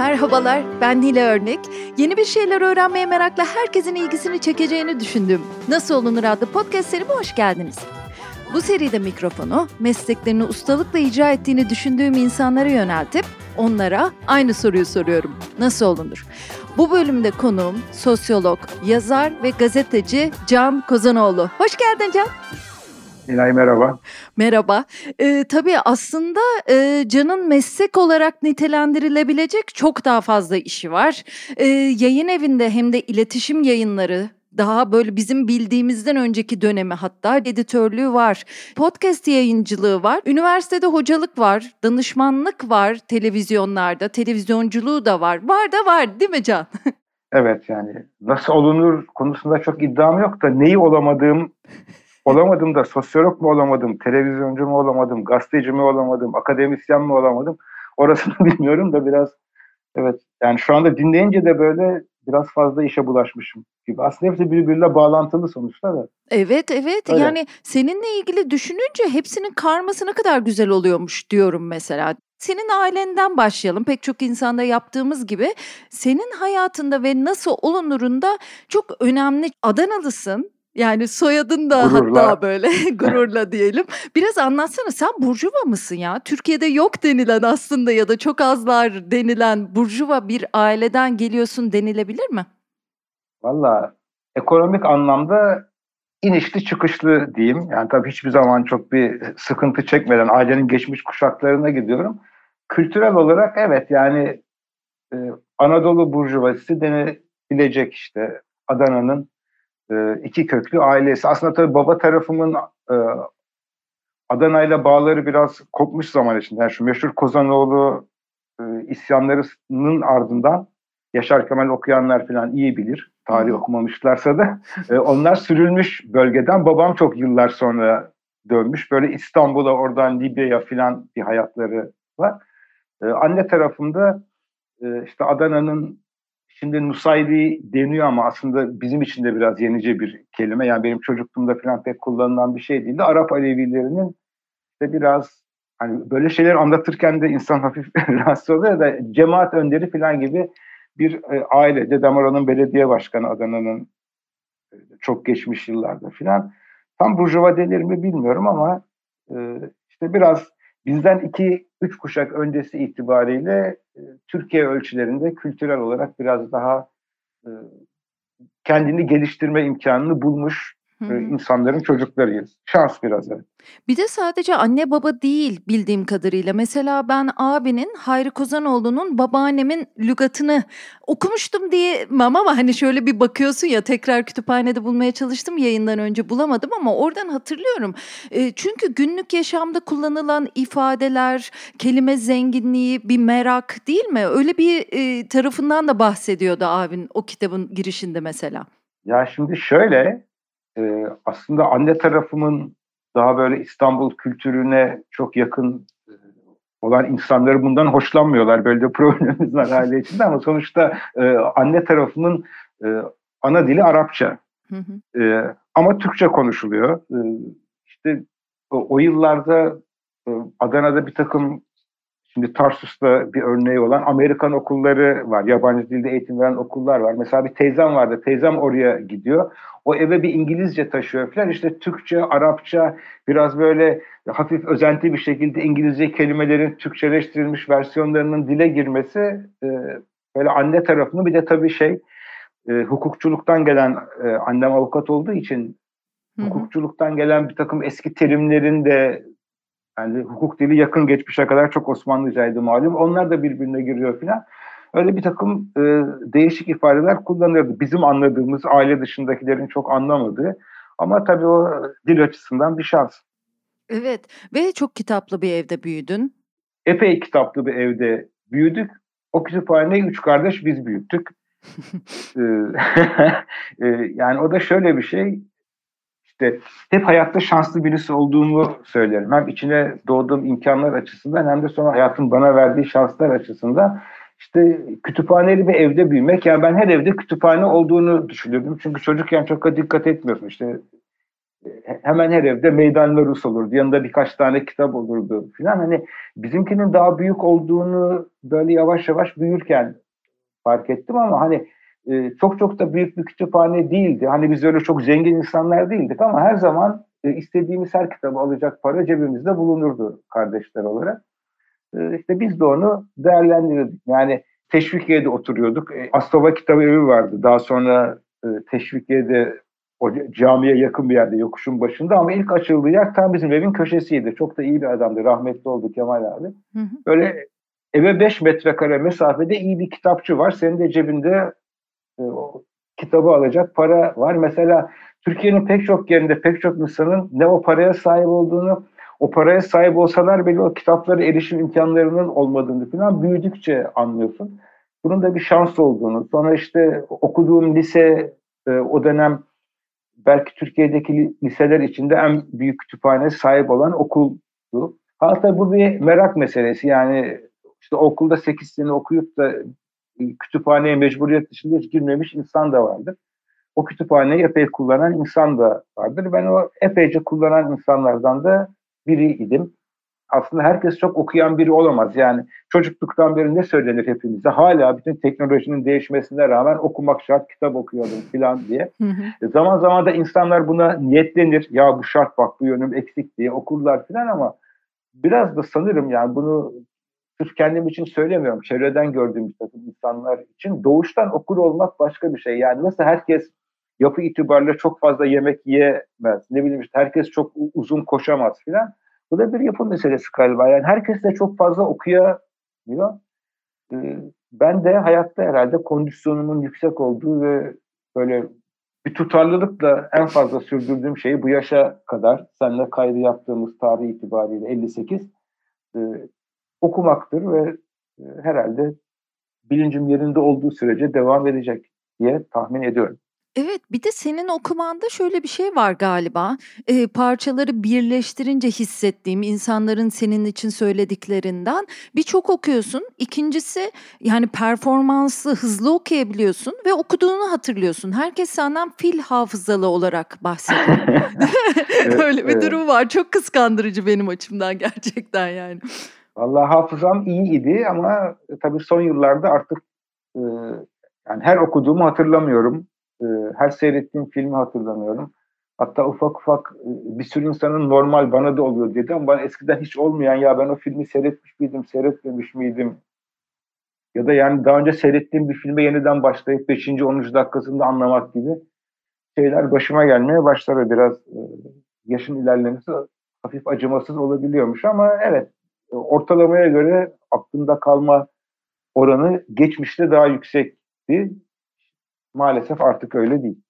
Merhabalar, ben Nile Örnek. Yeni bir şeyler öğrenmeye merakla herkesin ilgisini çekeceğini düşündüğüm Nasıl Olunur adlı podcast serime hoş geldiniz. Bu seride mikrofonu mesleklerini ustalıkla icra ettiğini düşündüğüm insanlara yöneltip onlara aynı soruyu soruyorum. Nasıl olunur? Bu bölümde konuğum sosyolog, yazar ve gazeteci Can Kozanoğlu. Hoş geldin Can. İlay merhaba. Merhaba. Ee, tabii aslında e, Can'ın meslek olarak nitelendirilebilecek çok daha fazla işi var. Ee, yayın evinde hem de iletişim yayınları daha böyle bizim bildiğimizden önceki dönemi hatta editörlüğü var. Podcast yayıncılığı var. Üniversitede hocalık var. Danışmanlık var televizyonlarda. Televizyonculuğu da var. Var da var değil mi Can? evet yani nasıl olunur konusunda çok iddiam yok da neyi olamadığım olamadım da sosyolog mu olamadım, televizyoncu mu olamadım, gazeteci mi olamadım, akademisyen mi olamadım orasını bilmiyorum da biraz evet yani şu anda dinleyince de böyle biraz fazla işe bulaşmışım gibi. Aslında hepsi birbiriyle bağlantılı sonuçta da. Evet evet Öyle. yani seninle ilgili düşününce hepsinin karması ne kadar güzel oluyormuş diyorum mesela. Senin ailenden başlayalım. Pek çok insanda yaptığımız gibi senin hayatında ve nasıl olunurunda çok önemli Adanalısın yani soyadın da gururla. hatta böyle gururla diyelim. Biraz anlatsana sen Burjuva mısın ya? Türkiye'de yok denilen aslında ya da çok azlar denilen Burjuva bir aileden geliyorsun denilebilir mi? Valla ekonomik anlamda inişli çıkışlı diyeyim. Yani tabii hiçbir zaman çok bir sıkıntı çekmeden ailenin geçmiş kuşaklarına gidiyorum. Kültürel olarak evet yani e, Anadolu Burjuvası denilebilecek işte Adana'nın e, iki köklü ailesi. Aslında tabii baba tarafımın e, Adana ile bağları biraz kopmuş zaman içinde. Yani şu meşhur Kozanoğlu e, isyanlarının ardından Yaşar Kemal okuyanlar falan iyi bilir. Tarih okumamışlarsa da. E, onlar sürülmüş bölgeden. Babam çok yıllar sonra dönmüş. Böyle İstanbul'a oradan Libya'ya falan bir hayatları var. E, anne tarafında e, işte Adana'nın Şimdi Nusayri deniyor ama aslında bizim için de biraz yenice bir kelime. Yani benim çocukluğumda falan pek kullanılan bir şey değildi. Arap Alevilerinin de biraz hani böyle şeyler anlatırken de insan hafif rahatsız oluyor da cemaat önderi falan gibi bir e, aile. Dedem oranın belediye başkanı Adana'nın e, çok geçmiş yıllarda falan. Tam burjuva denir mi bilmiyorum ama e, işte biraz bizden iki, üç kuşak öncesi itibariyle e, Türkiye ölçülerinde kültürel olarak biraz daha e, kendini geliştirme imkanını bulmuş Hı-hı. insanların çocuklarıyız. Şans biraz evet. Bir de sadece anne baba değil bildiğim kadarıyla. Mesela ben abinin Hayri Kozanoğlu'nun babaannemin lügatını okumuştum diye ama hani şöyle bir bakıyorsun ya tekrar kütüphanede bulmaya çalıştım yayından önce bulamadım ama oradan hatırlıyorum. E, çünkü günlük yaşamda kullanılan ifadeler, kelime zenginliği, bir merak değil mi? Öyle bir e, tarafından da bahsediyordu abin o kitabın girişinde mesela. Ya şimdi şöyle e, aslında anne tarafımın daha böyle İstanbul kültürüne çok yakın e, olan insanları bundan hoşlanmıyorlar. Böyle de problemimiz var aile içinde ama sonuçta e, anne tarafının e, ana dili Arapça. Hı hı. E, ama Türkçe konuşuluyor. E, işte o, o yıllarda e, Adana'da bir takım Şimdi Tarsus'ta bir örneği olan Amerikan okulları var. Yabancı dilde eğitim veren okullar var. Mesela bir teyzem vardı. Teyzem oraya gidiyor. O eve bir İngilizce taşıyor falan. İşte Türkçe, Arapça biraz böyle hafif özenti bir şekilde İngilizce kelimelerin Türkçeleştirilmiş versiyonlarının dile girmesi e, böyle anne tarafını bir de tabii şey e, hukukçuluktan gelen e, annem avukat olduğu için hukukçuluktan gelen bir takım eski terimlerin de yani hukuk dili yakın geçmişe kadar çok Osmanlıcaydı malum. Onlar da birbirine giriyor filan. Öyle bir takım e, değişik ifadeler kullanırdı. Bizim anladığımız, aile dışındakilerin çok anlamadığı. Ama tabii o dil açısından bir şans. Evet ve çok kitaplı bir evde büyüdün. Epey kitaplı bir evde büyüdük. O kütüphaneyi üç kardeş biz büyüttük. E, e, yani o da şöyle bir şey işte hep hayatta şanslı birisi olduğumu söylerim. Hem içine doğduğum imkanlar açısından hem de sonra hayatın bana verdiği şanslar açısından işte kütüphaneli bir evde büyümek. Yani ben her evde kütüphane olduğunu düşünüyordum. Çünkü çocukken çok da dikkat etmiyorsun. İşte hemen her evde meydanlar Rus olurdu. Yanında birkaç tane kitap olurdu filan. Hani bizimkinin daha büyük olduğunu böyle yavaş yavaş büyürken fark ettim ama hani e, çok çok da büyük bir kütüphane değildi. Hani biz öyle çok zengin insanlar değildik ama her zaman e, istediğimiz her kitabı alacak para cebimizde bulunurdu kardeşler olarak. E, işte biz de onu değerlendirdik. Yani Teşvikiye'de oturuyorduk. E, Astova Kitabı Evi vardı. Daha sonra e, Teşvikiye'de o camiye yakın bir yerde yokuşun başında ama ilk açıldığı yer tam bizim evin köşesiydi. Çok da iyi bir adamdı. Rahmetli oldu Kemal abi. Hı hı. Böyle eve 5 metrekare mesafede iyi bir kitapçı var. Senin de cebinde e, o kitabı alacak para var. Mesela Türkiye'nin pek çok yerinde pek çok insanın ne o paraya sahip olduğunu, o paraya sahip olsalar bile o kitaplara erişim imkanlarının olmadığını falan büyüdükçe anlıyorsun. Bunun da bir şans olduğunu. Sonra işte okuduğum lise e, o dönem belki Türkiye'deki liseler içinde en büyük kütüphane sahip olan okuldu. Hatta bu bir merak meselesi. Yani işte okulda 8 sene okuyup da kütüphaneye mecburiyet dışında hiç girmemiş insan da vardır. O kütüphaneyi epey kullanan insan da vardır. Ben o epeyce kullanan insanlardan da biriydim. Aslında herkes çok okuyan biri olamaz. Yani çocukluktan beri ne söylenir hepimize? Hala bütün teknolojinin değişmesine rağmen okumak şart, kitap okuyalım falan diye. Hı hı. E, zaman zaman da insanlar buna niyetlenir. Ya bu şart bak bu yönüm eksik diye okurlar falan ama biraz da sanırım yani bunu sırf kendim için söylemiyorum. Çevreden gördüğüm bir takım insanlar için doğuştan okur olmak başka bir şey. Yani nasıl herkes yapı itibariyle çok fazla yemek yiyemez. Ne bileyim işte herkes çok uzun koşamaz filan. Bu da bir yapı meselesi galiba. Yani herkes de çok fazla okuyamıyor. Ee, ben de hayatta herhalde kondisyonumun yüksek olduğu ve böyle bir tutarlılıkla en fazla sürdürdüğüm şeyi bu yaşa kadar seninle kaydı yaptığımız tarih itibariyle 58 e, okumaktır ve e, herhalde bilincim yerinde olduğu sürece devam edecek diye tahmin ediyorum. Evet, bir de senin okumanda şöyle bir şey var galiba. Eee, parçaları birleştirince hissettiğim insanların senin için söylediklerinden birçok okuyorsun. İkincisi yani performansı hızlı okuyabiliyorsun ve okuduğunu hatırlıyorsun. Herkes senden fil hafızalı olarak bahsediyor. Öyle bir evet. durum var. Çok kıskandırıcı benim açımdan gerçekten yani. Vallahi hafızam iyi idi ama tabii son yıllarda artık e, yani her okuduğumu hatırlamıyorum. E, her seyrettiğim filmi hatırlamıyorum. Hatta ufak ufak e, bir sürü insanın normal bana da oluyor dedi ama bana eskiden hiç olmayan ya ben o filmi seyretmiş miydim, seyretmemiş miydim? Ya da yani daha önce seyrettiğim bir filme yeniden başlayıp 5. 10. dakikasında anlamak gibi şeyler başıma gelmeye başladı. Biraz e, yaşın ilerlemesi hafif acımasız olabiliyormuş ama evet ortalamaya göre aklında kalma oranı geçmişte daha yüksekti. Maalesef artık öyle değil.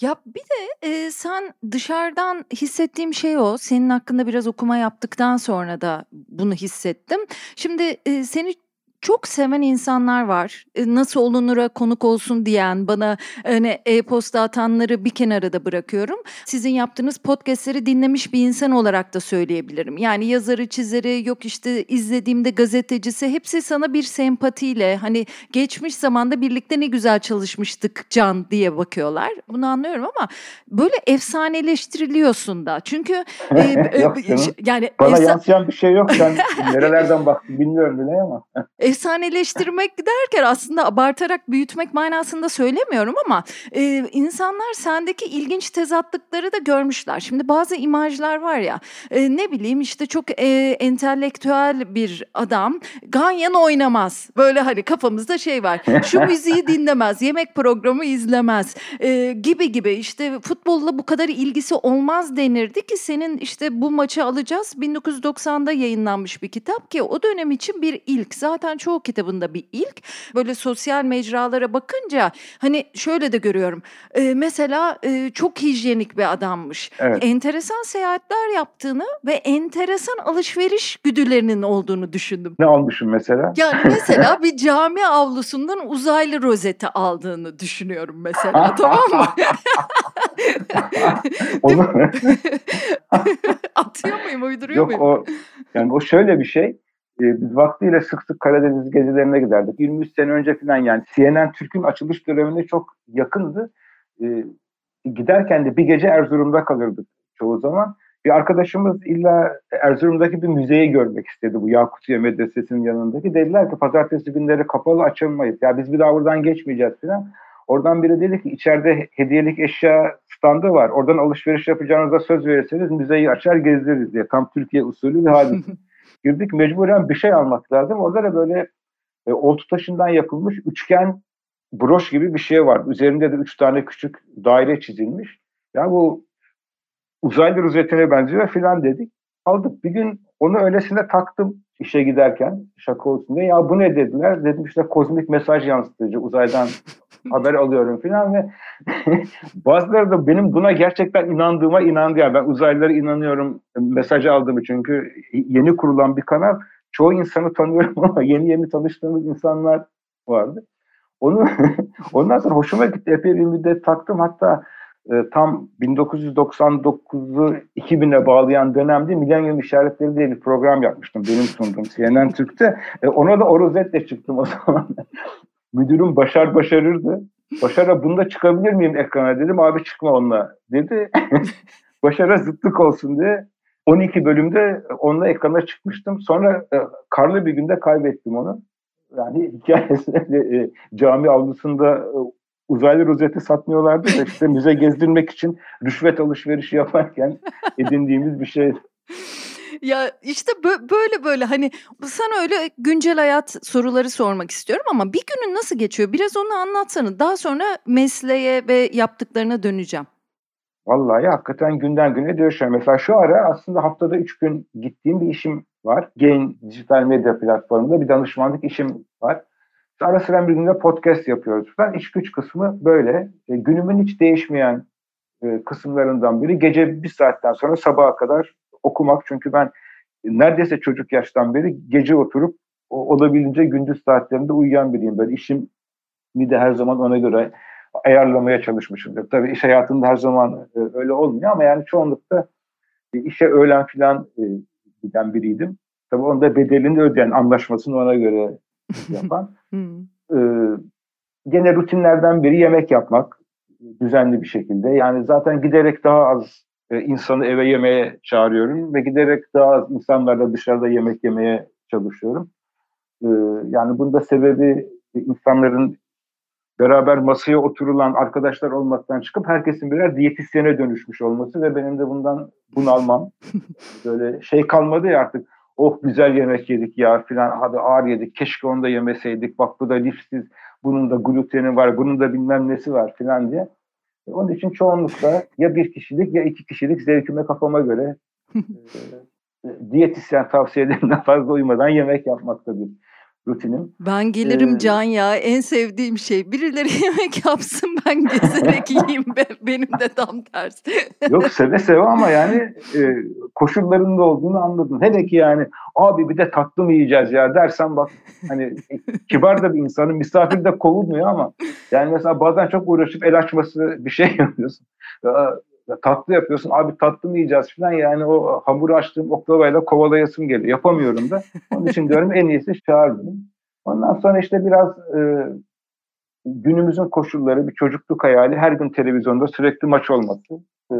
Ya bir de e, sen dışarıdan hissettiğim şey o. Senin hakkında biraz okuma yaptıktan sonra da bunu hissettim. Şimdi e, seni çok seven insanlar var. E, nasıl olunura konuk olsun diyen, bana hani e-posta atanları bir kenara da bırakıyorum. Sizin yaptığınız podcastleri dinlemiş bir insan olarak da söyleyebilirim. Yani yazarı, çizeri, yok işte izlediğimde gazetecisi hepsi sana bir sempatiyle hani geçmiş zamanda birlikte ne güzel çalışmıştık Can diye bakıyorlar. Bunu anlıyorum ama böyle efsaneleştiriliyorsun da. Çünkü e, e, yani bana efsa- yansıyan bir şey yok. Ben nerelerden baktım bilmiyorum bile ama. efsaneleştirmek derken aslında abartarak büyütmek manasında söylemiyorum ama e, insanlar sendeki ilginç tezatlıkları da görmüşler. Şimdi bazı imajlar var ya e, ne bileyim işte çok e, entelektüel bir adam ganyan oynamaz. Böyle hani kafamızda şey var şu müziği dinlemez yemek programı izlemez e, gibi gibi işte futbolla bu kadar ilgisi olmaz denirdi ki senin işte bu maçı alacağız 1990'da yayınlanmış bir kitap ki o dönem için bir ilk zaten çoğu kitabında bir ilk. Böyle sosyal mecralara bakınca hani şöyle de görüyorum. E, mesela e, çok hijyenik bir adammış. Evet. Enteresan seyahatler yaptığını ve enteresan alışveriş güdülerinin olduğunu düşündüm. Ne almışım mesela? Yani mesela bir cami avlusundan uzaylı rozeti aldığını düşünüyorum mesela tamam mı? Onu... Atıyor muyum, uyduruyor Yok, muyum? O, yani o şöyle bir şey. Ee, biz vaktiyle sık sık Karadeniz gezilerine giderdik. 23 sene önce falan yani CNN Türk'ün açılış dönemine çok yakındı. E, giderken de bir gece Erzurum'da kalırdık. çoğu zaman. Bir arkadaşımız illa Erzurum'daki bir müzeyi görmek istedi bu Yakutiye Medresesi'nin yanındaki. Dediler ki pazartesi günleri kapalı açılmayız. Ya biz bir daha buradan geçmeyeceğiz falan. Oradan biri dedi ki içeride hediyelik eşya standı var. Oradan alışveriş yapacağınıza söz verirseniz müzeyi açar gezdiririz diye. Tam Türkiye usulü bir hadis. Girdik mecburen bir şey almak lazım. Orada da böyle e, oltu taşından yapılmış üçgen broş gibi bir şey var. Üzerinde de üç tane küçük daire çizilmiş. Ya bu uzaylı rozetine benziyor filan dedik. Aldık. Bir gün onu öylesine taktım işe giderken şaka olsun diye. Ya bu ne dediler? Dedim işte kozmik mesaj yansıtıcı uzaydan haber alıyorum filan ve bazıları da benim buna gerçekten inandığıma inandı. Yani ben uzaylılara inanıyorum mesajı aldığımı çünkü yeni kurulan bir kanal. Çoğu insanı tanıyorum ama yeni yeni tanıştığımız insanlar vardı. Onu ondan sonra hoşuma gitti. Epey bir müddet taktım. Hatta e, tam 1999'u 2000'e bağlayan dönemde Milenyum İşaretleri diye bir program yapmıştım. Benim sunduğum CNN Türk'te. E, ona da o rozetle çıktım o zaman. Müdürüm Başar başarırdı. Başar'a bunda çıkabilir miyim ekrana dedim. Abi çıkma onunla dedi. Başar'a zıtlık olsun diye 12 bölümde onunla ekrana çıkmıştım. Sonra e, karlı bir günde kaybettim onu. Yani hikayesi e, cami avlusunda e, uzaylı rozeti satmıyorlardı da işte müze gezdirmek için rüşvet alışverişi yaparken edindiğimiz bir şey. Ya işte böyle böyle hani sana öyle güncel hayat soruları sormak istiyorum ama bir günün nasıl geçiyor? Biraz onu anlatsana. Daha sonra mesleğe ve yaptıklarına döneceğim. Vallahi hakikaten günden güne değişiyor. Mesela şu ara aslında haftada üç gün gittiğim bir işim var. Gain dijital medya platformunda bir danışmanlık işim var. Ara sıra bir günde podcast yapıyoruz. Ben iş güç kısmı böyle. E, günümün hiç değişmeyen e, kısımlarından biri gece bir saatten sonra sabaha kadar okumak. Çünkü ben neredeyse çocuk yaştan beri gece oturup olabildiğince gündüz saatlerinde uyuyan biriyim. Böyle işimi de her zaman ona göre ayarlamaya çalışmışımdır. Tabii iş hayatında her zaman e, öyle olmuyor ama yani çoğunlukta e, işe öğlen filan e, giden biriydim. Tabii onda bedelini ödeyen, anlaşmasını ona göre yapan. e, gene rutinlerden biri yemek yapmak düzenli bir şekilde. Yani zaten giderek daha az e, insanı eve yemeye çağırıyorum ve giderek daha az insanlarla dışarıda yemek yemeye çalışıyorum. E, yani bunda sebebi insanların beraber masaya oturulan arkadaşlar olmaktan çıkıp herkesin birer diyetisyene dönüşmüş olması ve benim de bundan bunalmam. Böyle şey kalmadı ya artık oh güzel yemek yedik ya filan hadi ağır yedik keşke onu da yemeseydik bak bu da lifsiz bunun da gluteni var bunun da bilmem nesi var filan diye. Onun için çoğunlukla ya bir kişilik ya iki kişilik zevkime kafama göre e, diyetisyen tavsiyelerinden fazla uymadan yemek yapmakta bir rutinim. Ben gelirim ee, Can ya en sevdiğim şey. Birileri yemek yapsın ben gezerek yiyeyim. Benim de tam tersi. Yok seve seve ama yani e, koşullarında olduğunu anladın. Hele ki yani abi bir de tatlı mı yiyeceğiz ya dersen bak hani kibar da bir insanın misafir de kovulmuyor ama yani mesela bazen çok uğraşıp el açması bir şey yapıyorsun tatlı yapıyorsun abi tatlı mı yiyeceğiz falan yani o hamuru açtığım oklavayla kovalayasım geliyor. Yapamıyorum da. Onun için diyorum en iyisi çağırdım. Ondan sonra işte biraz e, günümüzün koşulları bir çocukluk hayali her gün televizyonda sürekli maç olması. E,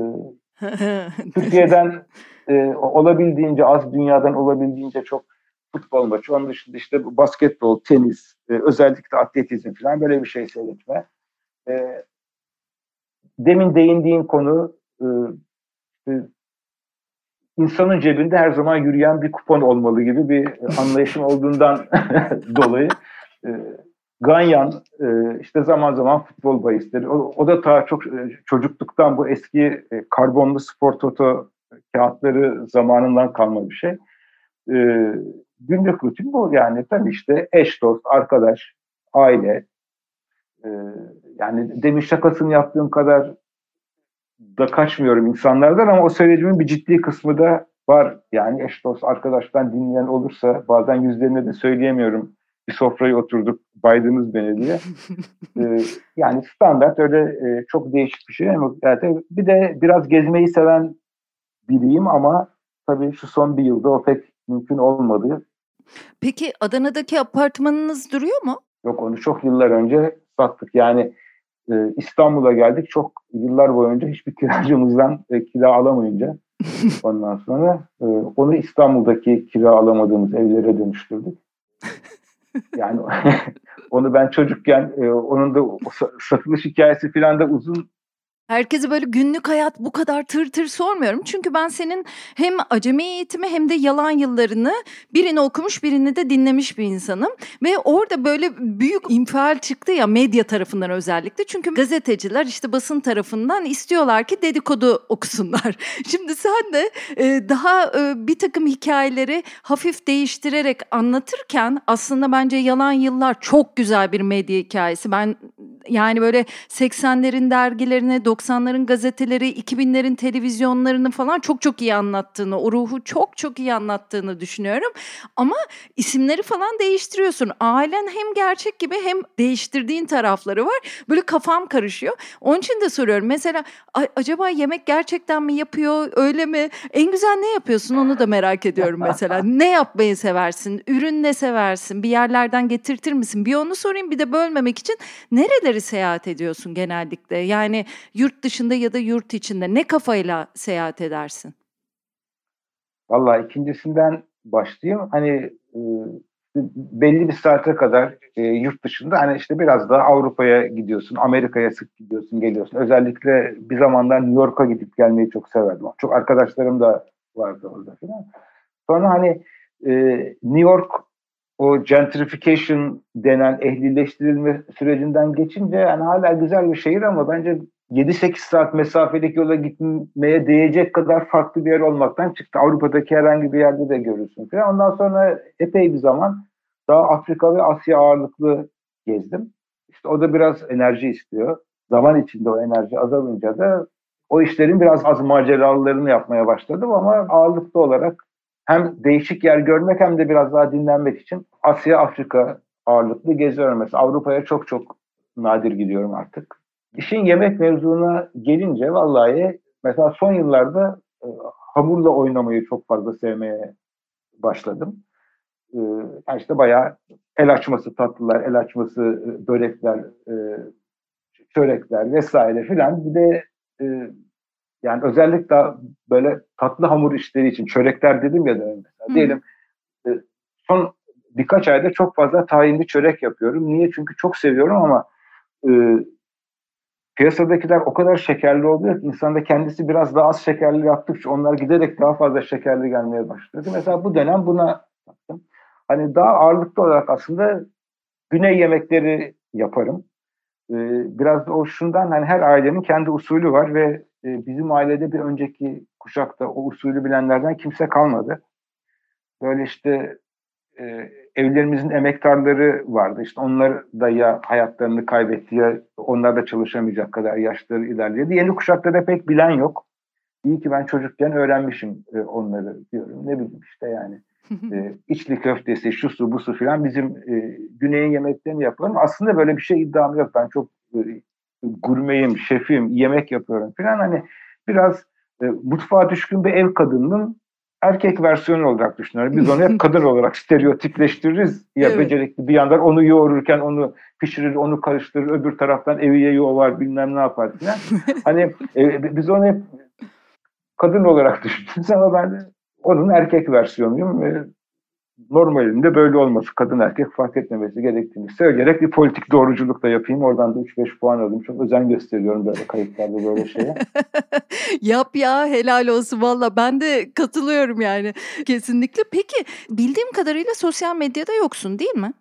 Türkiye'den e, olabildiğince az dünyadan olabildiğince çok futbol maçı. Onun dışında işte basketbol, tenis, e, özellikle atletizm falan böyle bir şey seyretme. E, demin değindiğin konu e, insanın cebinde her zaman yürüyen bir kupon olmalı gibi bir anlayışım olduğundan dolayı e, Ganyan e, işte zaman zaman futbol bahisleri. O, da ta çok e, çocukluktan bu eski karbonlu spor toto kağıtları zamanından kalma bir şey. Günlük rutin bu yani tabii işte eş dost, arkadaş, aile. Yani demin şakasını yaptığım kadar da kaçmıyorum insanlardan ama o söylediğimin bir ciddi kısmı da var. Yani eş dost arkadaştan dinleyen olursa bazen yüzlerine de söyleyemiyorum. Bir sofraya oturduk baydınız beni diye. ee, yani standart öyle e, çok değişik bir şey ama yani bir de biraz gezmeyi seven biriyim ama tabii şu son bir yılda o pek mümkün olmadı. Peki Adana'daki apartmanınız duruyor mu? Yok onu çok yıllar önce sattık. Yani e, İstanbul'a geldik. Çok yıllar boyunca hiçbir kiracımızdan e, kira alamayınca ondan sonra e, onu İstanbul'daki kira alamadığımız evlere dönüştürdük. Yani onu ben çocukken e, onun da satılış hikayesi falan da uzun Herkese böyle günlük hayat bu kadar tır tır sormuyorum. Çünkü ben senin hem acemi eğitimi hem de yalan yıllarını birini okumuş birini de dinlemiş bir insanım. Ve orada böyle büyük infial çıktı ya medya tarafından özellikle. Çünkü gazeteciler işte basın tarafından istiyorlar ki dedikodu okusunlar. Şimdi sen de e, daha e, bir takım hikayeleri hafif değiştirerek anlatırken aslında bence yalan yıllar çok güzel bir medya hikayesi. Ben yani böyle 80'lerin dergilerine 90'ların gazeteleri, 2000'lerin televizyonlarını falan çok çok iyi anlattığını, o ruhu çok çok iyi anlattığını düşünüyorum. Ama isimleri falan değiştiriyorsun. Ailen hem gerçek gibi hem değiştirdiğin tarafları var. Böyle kafam karışıyor. Onun için de soruyorum. Mesela acaba yemek gerçekten mi yapıyor, öyle mi? En güzel ne yapıyorsun onu da merak ediyorum mesela. ne yapmayı seversin? Ürün ne seversin? Bir yerlerden getirtir misin? Bir onu sorayım bir de bölmemek için nereleri seyahat ediyorsun genellikle? Yani yurt yurt dışında ya da yurt içinde ne kafayla seyahat edersin? Valla ikincisinden başlayayım. Hani e, belli bir saate kadar e, yurt dışında hani işte biraz daha Avrupa'ya gidiyorsun, Amerika'ya sık gidiyorsun, geliyorsun. Özellikle bir zamanlar New York'a gidip gelmeyi çok severdim. Çok arkadaşlarım da vardı orada falan. Sonra hani e, New York o gentrification denen ehlileştirilme sürecinden geçince yani hala güzel bir şehir ama bence 7-8 saat mesafedeki yola gitmeye değecek kadar farklı bir yer olmaktan çıktı. Avrupa'daki herhangi bir yerde de görürsün falan. Ondan sonra epey bir zaman daha Afrika ve Asya ağırlıklı gezdim. İşte o da biraz enerji istiyor. Zaman içinde o enerji azalınca da o işlerin biraz az maceralarını yapmaya başladım ama ağırlıklı olarak hem değişik yer görmek hem de biraz daha dinlenmek için Asya, Afrika ağırlıklı geziyorum. Mesela Avrupa'ya çok çok nadir gidiyorum artık. İşin yemek mevzuna gelince vallahi mesela son yıllarda e, hamurla oynamayı çok fazla sevmeye başladım. E, yani işte bayağı el açması tatlılar, el açması e, börekler, e, çörekler vesaire filan. Bir de e, yani özellikle böyle tatlı hamur işleri için çörekler dedim ya da mesela. Diyelim e, son birkaç ayda çok fazla tahinli çörek yapıyorum. Niye? Çünkü çok seviyorum ama e, piyasadakiler o kadar şekerli oluyor ki insan da kendisi biraz daha az şekerli yaptıkça onlar giderek daha fazla şekerli gelmeye başladı. Mesela bu dönem buna baktım. Hani daha ağırlıklı olarak aslında güney yemekleri yaparım. Ee, biraz da o şundan hani her ailenin kendi usulü var ve e, bizim ailede bir önceki kuşakta o usulü bilenlerden kimse kalmadı. Böyle işte e, evlerimizin emektarları vardı. İşte onlar da ya hayatlarını kaybetti ya onlar da çalışamayacak kadar yaşları ilerledi. Yeni kuşaklarda pek bilen yok. İyi ki ben çocukken öğrenmişim e, onları diyorum. Ne bileyim işte yani. e, içli köftesi, şu su, bu su filan bizim e, güneyin yemeklerini yapıyorum. Aslında böyle bir şey iddiam yok. Ben çok e, gurmeyim, şefim, yemek yapıyorum filan. Hani biraz e, mutfağa düşkün bir ev kadının erkek versiyonu olarak düşünüyorum. Biz onu hep kadın olarak stereotipleştiririz. Ya evet. becerikli bir yandan onu yoğururken onu pişirir, onu karıştırır, öbür taraftan eviye yoğar bilmem ne yapar falan. hani e, biz onu hep kadın olarak düşünürüz ama ben onun erkek versiyonuyum ve normalinde böyle olması, kadın erkek fark etmemesi gerektiğini söyleyerek bir politik doğruculuk da yapayım. Oradan da 3-5 puan alayım. Çok özen gösteriyorum böyle kayıtlarda böyle şeye. Yap ya helal olsun valla ben de katılıyorum yani kesinlikle. Peki bildiğim kadarıyla sosyal medyada yoksun değil mi?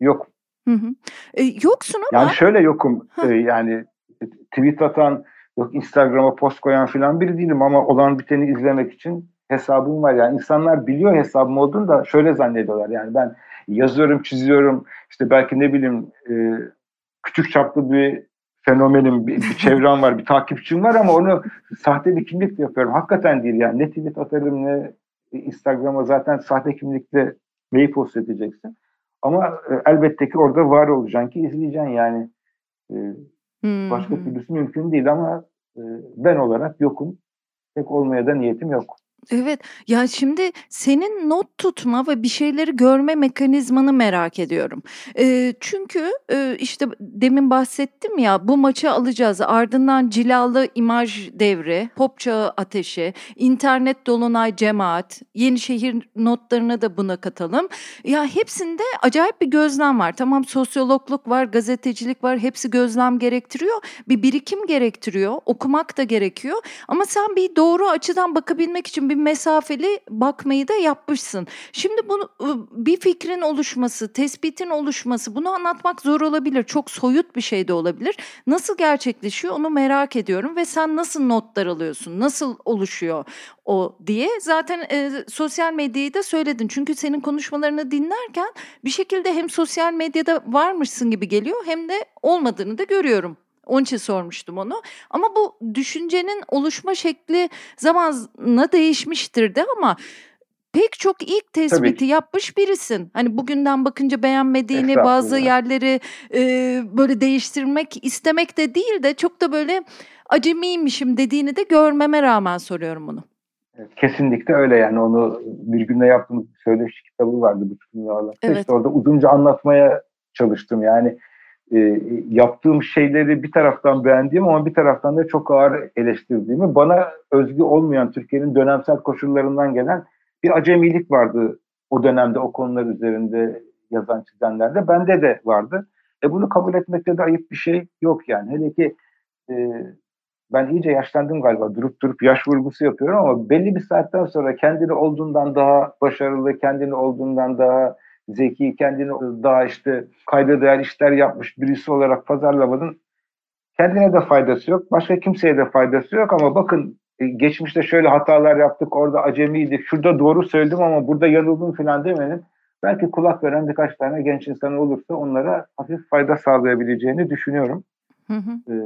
Yok. Hı hı. E, yoksun ama. Yani şöyle yokum e, yani tweet atan yok Instagram'a post koyan falan biri değilim ama olan biteni izlemek için hesabım var. Yani insanlar biliyor hesabım olduğunu da şöyle zannediyorlar. Yani ben yazıyorum, çiziyorum. İşte belki ne bileyim e, küçük çaplı bir fenomenim, bir, bir çevrem var, bir takipçim var ama onu sahte bir kimlikle yapıyorum. Hakikaten değil yani. Ne tweet atarım ne Instagram'a zaten sahte kimlikle neyi post edeceksin. Ama e, elbette ki orada var olacaksın ki izleyeceksin yani. E, hmm. Başka türlüsü mümkün değil ama e, ben olarak yokum. Pek olmaya da niyetim yok. Evet. Ya, şimdi senin not tutma ve bir şeyleri görme mekanizmanı merak ediyorum. Eee, çünkü, eee, işte, demin bahsettim ya, bu maçı alacağız, ardından cilalı imaj devri, pop çağı ateşi, internet dolunay cemaat, Yenişehir notlarına da buna katalım. Ya, hepsinde acayip bir gözlem var. Tamam, sosyologluk var, gazetecilik var, hepsi gözlem gerektiriyor. Bir birikim gerektiriyor, okumak da gerekiyor ama sen bir doğru açıdan bakabilmek için bir mesafeli bakmayı da yapmışsın. Şimdi bunu bir fikrin oluşması, tespitin oluşması bunu anlatmak zor olabilir. Çok soyut bir şey de olabilir. Nasıl gerçekleşiyor onu merak ediyorum ve sen nasıl notlar alıyorsun? Nasıl oluşuyor o diye. Zaten e, sosyal medyayı da söyledin. Çünkü senin konuşmalarını dinlerken bir şekilde hem sosyal medyada varmışsın gibi geliyor hem de olmadığını da görüyorum. Onun için sormuştum onu. Ama bu düşüncenin oluşma şekli zamanla değişmiştir de ama pek çok ilk tespiti yapmış birisin. Hani bugünden bakınca beğenmediğini bazı yerleri e, böyle değiştirmek istemek de değil de çok da böyle acemiymişim dediğini de görmeme rağmen soruyorum bunu. Kesinlikle öyle yani onu bir günde yaptığımız söyleşi kitabı vardı Buçuk Dünyalar. Evet. İşte orada uzunca anlatmaya çalıştım yani e, yaptığım şeyleri bir taraftan beğendiğim ama bir taraftan da çok ağır eleştirdiğimi bana özgü olmayan Türkiye'nin dönemsel koşullarından gelen bir acemilik vardı o dönemde o konular üzerinde yazan çizenlerde. Bende de vardı. E bunu kabul etmekte de ayıp bir şey yok yani. Hele ki e, ben iyice yaşlandım galiba. Durup durup yaş vurgusu yapıyorum ama belli bir saatten sonra kendini olduğundan daha başarılı, kendini olduğundan daha zeki, kendini daha işte kayda değer işler yapmış birisi olarak pazarlamanın kendine de faydası yok. Başka kimseye de faydası yok ama bakın e, geçmişte şöyle hatalar yaptık, orada acemiydik, şurada doğru söyledim ama burada yanıldım falan demenin belki kulak veren birkaç tane genç insan olursa onlara hafif fayda sağlayabileceğini düşünüyorum. Hı hı. Ee,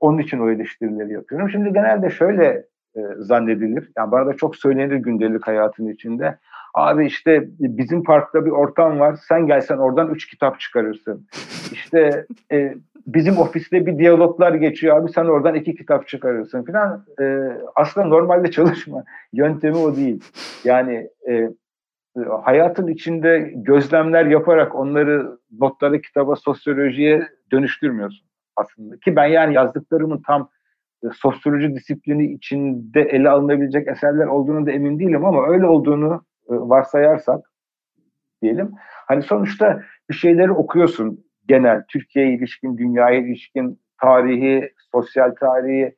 onun için o eleştirileri yapıyorum. Şimdi genelde şöyle e, zannedilir, yani bana da çok söylenir gündelik hayatın içinde. Abi işte bizim parkta bir ortam var. Sen gelsen oradan üç kitap çıkarırsın. İşte e, bizim ofiste bir diyaloglar geçiyor abi sen oradan iki kitap çıkarırsın falan. E, aslında normalde çalışma yöntemi o değil. Yani e, hayatın içinde gözlemler yaparak onları notları kitaba, sosyolojiye dönüştürmüyorsun aslında. Ki ben yani yazdıklarımın tam e, sosyoloji disiplini içinde ele alınabilecek eserler olduğunu da emin değilim ama öyle olduğunu varsayarsak diyelim. Hani sonuçta bir şeyleri okuyorsun genel Türkiye'ye ilişkin, dünyaya ilişkin tarihi, sosyal tarihi,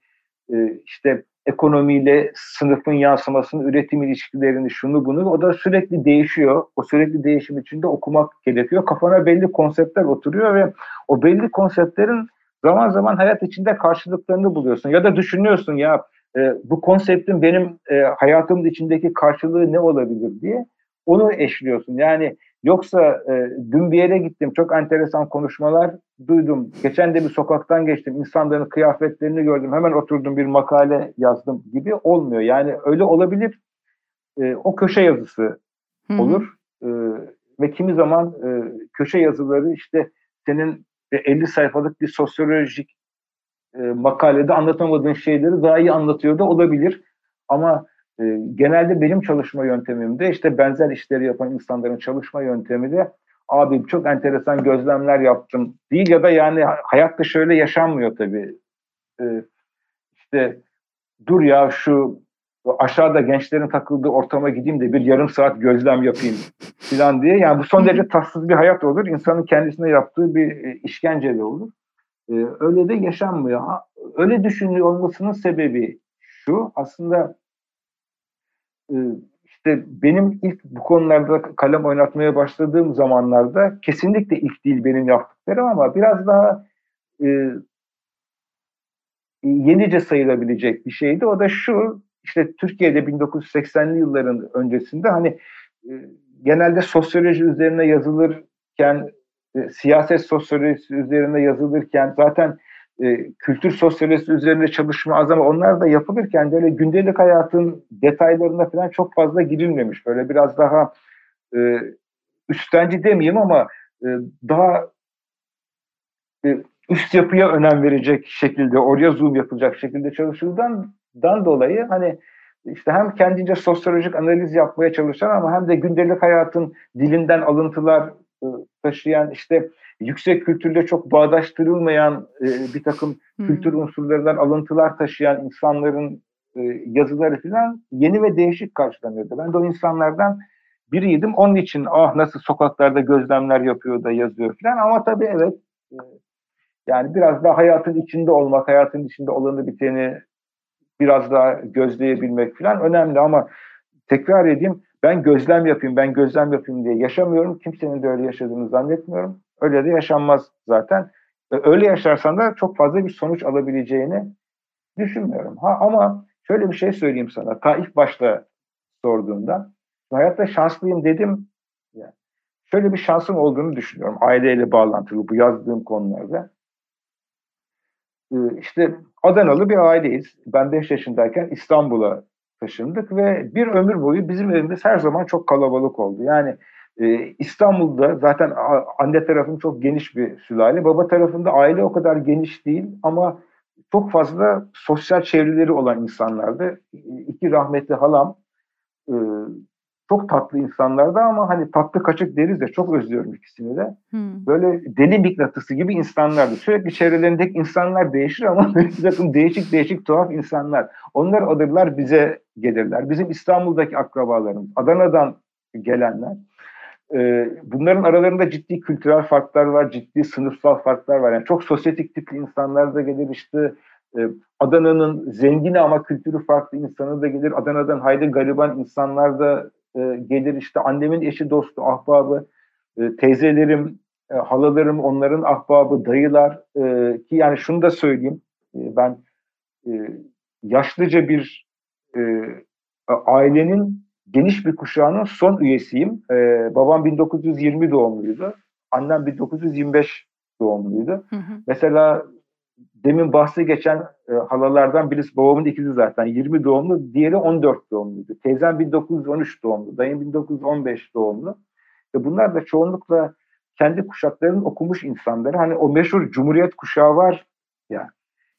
e, işte ekonomiyle sınıfın yansımasını, üretim ilişkilerini, şunu bunu o da sürekli değişiyor. O sürekli değişim içinde okumak gerekiyor. Kafana belli konseptler oturuyor ve o belli konseptlerin zaman zaman hayat içinde karşılıklarını buluyorsun. Ya da düşünüyorsun ya e, bu konseptin benim e, hayatımın içindeki karşılığı ne olabilir diye onu eşliyorsun. Yani yoksa e, dün bir yere gittim çok enteresan konuşmalar duydum. Geçen de bir sokaktan geçtim insanların kıyafetlerini gördüm hemen oturdum bir makale yazdım gibi olmuyor. Yani öyle olabilir e, o köşe yazısı olur E, ve kimi zaman e, köşe yazıları işte senin 50 sayfalık bir sosyolojik e, makalede anlatamadığın şeyleri daha iyi anlatıyor da olabilir. Ama e, genelde benim çalışma yöntemimde işte benzer işleri yapan insanların çalışma yöntemi de abi çok enteresan gözlemler yaptım değil ya da yani hayatta şöyle yaşanmıyor tabii. E, işte dur ya şu aşağıda gençlerin takıldığı ortama gideyim de bir yarım saat gözlem yapayım falan diye. Yani bu son derece tatsız bir hayat olur. İnsanın kendisine yaptığı bir e, işkence de olur. Ee, öyle de yaşanmıyor. Öyle düşünüyor olmasının sebebi şu. Aslında e, işte benim ilk bu konularda kalem oynatmaya başladığım zamanlarda kesinlikle ilk değil benim yaptıklarım ama biraz daha e, yenice sayılabilecek bir şeydi. O da şu, işte Türkiye'de 1980'li yılların öncesinde hani e, genelde sosyoloji üzerine yazılırken e, siyaset sosyolojisi üzerine yazılırken zaten e, kültür sosyolojisi üzerine çalışma az ama onlar da yapılırken böyle gündelik hayatın detaylarına falan çok fazla girilmemiş. Böyle biraz daha e, üstenci demeyeyim ama e, daha e, üst yapıya önem verecek şekilde, oraya zoom yapılacak şekilde çalışıldığından dolayı hani işte hem kendince sosyolojik analiz yapmaya çalışan ama hem de gündelik hayatın dilinden alıntılar taşıyan işte yüksek kültürle çok bağdaştırılmayan e, bir takım hmm. kültür unsurlarından alıntılar taşıyan insanların e, yazıları falan yeni ve değişik karşılanıyordu. Ben de o insanlardan biriydim. Onun için ah nasıl sokaklarda gözlemler yapıyor da yazıyor falan ama tabii evet e, yani biraz daha hayatın içinde olmak, hayatın içinde olanı biteni biraz daha gözleyebilmek falan önemli ama tekrar edeyim ben gözlem yapayım, ben gözlem yapayım diye yaşamıyorum. Kimsenin de öyle yaşadığını zannetmiyorum. Öyle de yaşanmaz zaten. Öyle yaşarsan da çok fazla bir sonuç alabileceğini düşünmüyorum. Ha ama şöyle bir şey söyleyeyim sana. Ta ilk başta sorduğunda hayatta şanslıyım dedim. Şöyle bir şansım olduğunu düşünüyorum. Aileyle bağlantılı bu yazdığım konularda. Ee, işte Adanalı bir aileyiz. Ben 5 yaşındayken İstanbul'a taşındık ve bir ömür boyu bizim evimiz her zaman çok kalabalık oldu. Yani e, İstanbul'da zaten anne tarafım çok geniş bir sülale. Baba tarafında aile o kadar geniş değil ama çok fazla sosyal çevreleri olan insanlardı. İki rahmetli halam e, çok tatlı insanlardı ama hani tatlı kaçık deriz de çok özlüyorum ikisini de. Hmm. Böyle deli mıknatısı gibi insanlardı. Sürekli çevrelerindeki insanlar değişir ama bir takım değişik değişik tuhaf insanlar. Onlar alırlar bize gelirler. Bizim İstanbul'daki akrabalarımız, Adana'dan gelenler. E, bunların aralarında ciddi kültürel farklar var, ciddi sınıfsal farklar var. Yani çok sosyetik tipli insanlar da gelir işte e, Adana'nın zengini ama kültürü farklı insanı da gelir. Adana'dan hayli gariban insanlar da e, gelir işte annemin eşi dostu ahbabı e, teyzelerim e, halalarım onların ahbabı dayılar e, ki yani şunu da söyleyeyim e, ben e, yaşlıca bir e, ailenin geniş bir kuşağının son üyesiyim. E, babam 1920 doğumluydu. Annem 1925 doğumluydu. Hı hı. Mesela demin bahsi geçen e, halalardan birisi babamın ikizi zaten 20 doğumlu, diğeri 14 doğumluydu. Teyzem 1913 doğumlu, dayım 1915 doğumlu. Ve bunlar da çoğunlukla kendi kuşaklarının okumuş insanları. Hani o meşhur Cumhuriyet kuşağı var ya.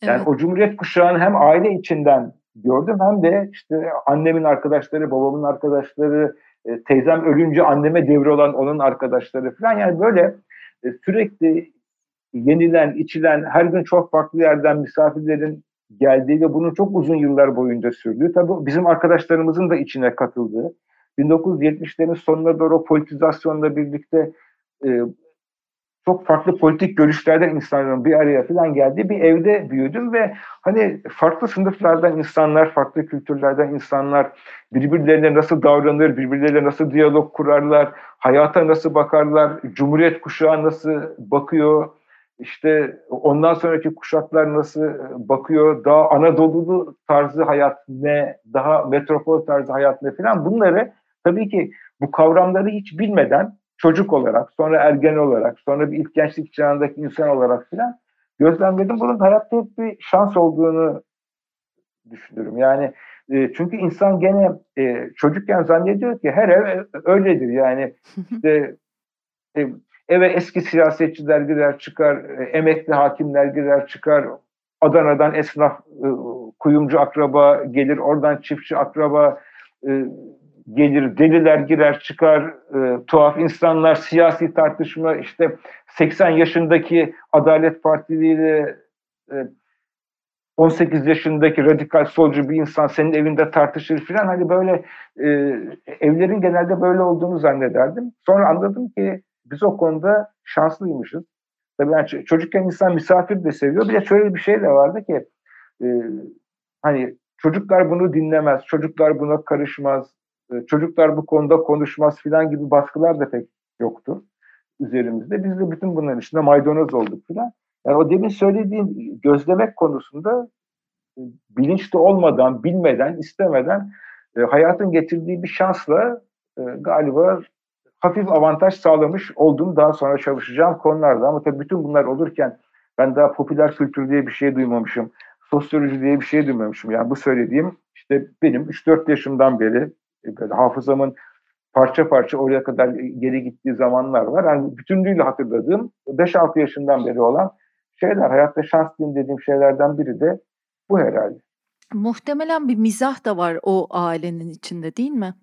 Yani evet. o Cumhuriyet kuşağını hem aile içinden gördüm hem de işte annemin arkadaşları, babamın arkadaşları, e, teyzem ölünce anneme devri olan onun arkadaşları falan. Yani böyle e, sürekli yenilen, içilen, her gün çok farklı yerden misafirlerin geldiği ve bunun çok uzun yıllar boyunca sürdüğü. Tabii bizim arkadaşlarımızın da içine katıldığı. 1970'lerin sonuna doğru politizasyonla birlikte e, çok farklı politik görüşlerden insanların bir araya falan geldiği bir evde büyüdüm ve hani farklı sınıflardan insanlar, farklı kültürlerden insanlar birbirlerine nasıl davranır, birbirleriyle nasıl diyalog kurarlar, hayata nasıl bakarlar, cumhuriyet kuşağı nasıl bakıyor, işte ondan sonraki kuşaklar nasıl bakıyor, daha Anadolu'lu tarzı hayat ne, daha metropol tarzı hayat ne falan bunları tabii ki bu kavramları hiç bilmeden çocuk olarak, sonra ergen olarak, sonra bir ilk gençlik çağındaki insan olarak falan gözlemledim. Bunun hayatta hep bir şans olduğunu düşünüyorum. Yani e, çünkü insan gene e, çocukken zannediyor ki her ev öyledir. Yani işte e, eve eski siyasetçiler girer çıkar, e, emekli hakimler girer çıkar, Adana'dan esnaf, e, kuyumcu akraba gelir, oradan çiftçi akraba e, gelir, deliler girer çıkar, tuhaf insanlar, siyasi tartışma, işte 80 yaşındaki Adalet Partili ile 18 yaşındaki radikal solcu bir insan senin evinde tartışır filan. Hani böyle evlerin genelde böyle olduğunu zannederdim. Sonra anladım ki biz o konuda şanslıymışız. Tabii yani çocukken insan misafir de seviyor. Bir de şöyle bir şey de vardı ki e, hani çocuklar bunu dinlemez, çocuklar buna karışmaz, e, çocuklar bu konuda konuşmaz filan gibi baskılar da pek yoktu üzerimizde. Biz de bütün bunların içinde maydanoz olduk filan. Yani o demin söylediğim gözlemek konusunda e, bilinçli olmadan, bilmeden, istemeden e, hayatın getirdiği bir şansla e, galiba hafif avantaj sağlamış olduğum daha sonra çalışacağım konularda. Ama tabii bütün bunlar olurken ben daha popüler kültür diye bir şey duymamışım. Sosyoloji diye bir şey duymamışım. Yani bu söylediğim işte benim 3-4 yaşımdan beri e, böyle hafızamın parça parça oraya kadar geri gittiği zamanlar var. Yani bütünlüğüyle hatırladığım 5-6 yaşından beri olan şeyler. Hayatta şans dediğim şeylerden biri de bu herhalde. Muhtemelen bir mizah da var o ailenin içinde değil mi?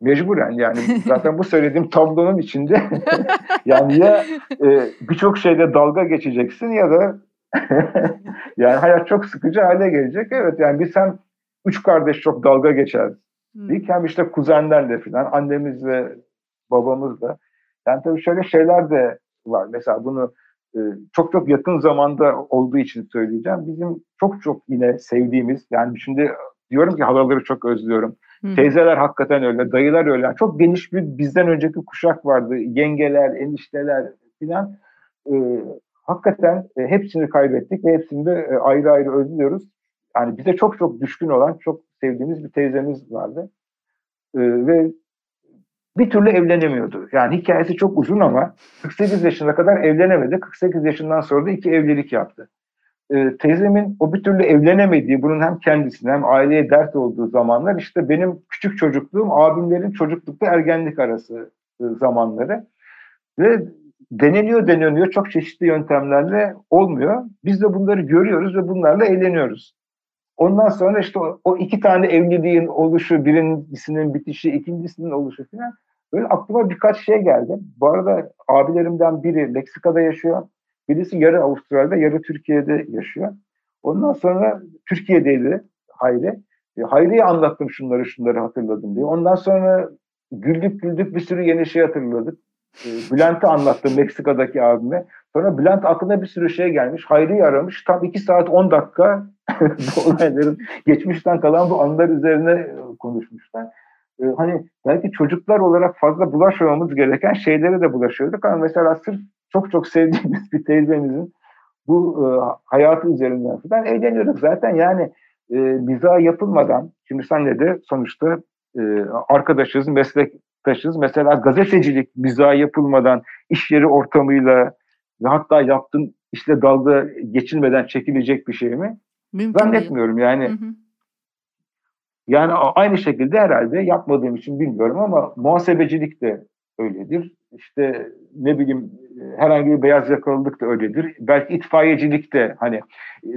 Mecburen yani zaten bu söylediğim tablonun içinde yani ya e, birçok şeyde dalga geçeceksin ya da yani hayat çok sıkıcı hale gelecek. Evet yani biz hem üç kardeş çok dalga geçeriz. Hmm. Hem işte kuzenlerle falan annemizle babamızla. Yani tabii şöyle şeyler de var. Mesela bunu e, çok çok yakın zamanda olduğu için söyleyeceğim. Bizim çok çok yine sevdiğimiz yani şimdi diyorum ki halaları çok özlüyorum. Teyzeler hakikaten öyle, dayılar öyle. Çok geniş bir bizden önceki kuşak vardı. Yengeler, enişteler filan. E, hakikaten e, hepsini kaybettik ve hepsini de e, ayrı ayrı özlüyoruz. Yani bize çok çok düşkün olan, çok sevdiğimiz bir teyzemiz vardı. E, ve bir türlü evlenemiyordu. Yani hikayesi çok uzun ama 48 yaşına kadar evlenemedi. 48 yaşından sonra da iki evlilik yaptı. Ee, teyzemin o bir türlü evlenemediği, bunun hem kendisine hem aileye dert olduğu zamanlar işte benim küçük çocukluğum, abimlerin çocuklukta ergenlik arası e, zamanları. Ve deneniyor deneniyor çok çeşitli yöntemlerle olmuyor. Biz de bunları görüyoruz ve bunlarla eğleniyoruz. Ondan sonra işte o, o iki tane evliliğin oluşu, birincisinin bitişi, ikincisinin oluşu falan böyle aklıma birkaç şey geldi. Bu arada abilerimden biri Meksika'da yaşıyor. Birisi yarı Avustralya'da, yarı Türkiye'de yaşıyor. Ondan sonra Türkiye'deydi Hayri. E, Hayri'ye anlattım şunları şunları hatırladım diye. Ondan sonra güldük güldük bir sürü yeni şey hatırladık. E, Bülent'e anlattım Meksika'daki abime. Sonra Bülent aklına bir sürü şey gelmiş. Hayri'yi aramış. Tam 2 saat 10 dakika bu olayların geçmişten kalan bu anılar üzerine e, konuşmuşlar. Ee, hani belki çocuklar olarak fazla bulaşmamamız gereken şeylere de bulaşıyorduk ama mesela sırf çok çok sevdiğimiz bir teyzemizin bu e, hayatı üzerinden falan eğleniyorduk. Zaten yani e, mizah yapılmadan, şimdi senle de sonuçta e, arkadaşız, meslektaşız. Mesela gazetecilik mizah yapılmadan iş yeri ortamıyla ve hatta yaptığın işte dalga geçilmeden çekilecek bir şey mi? Mümkün Zannetmiyorum değil. yani. Hı hı. Yani aynı şekilde herhalde yapmadığım için bilmiyorum ama muhasebecilik de öyledir. İşte ne bileyim herhangi bir beyaz yakalılık da öyledir. Belki itfaiyecilik de hani e,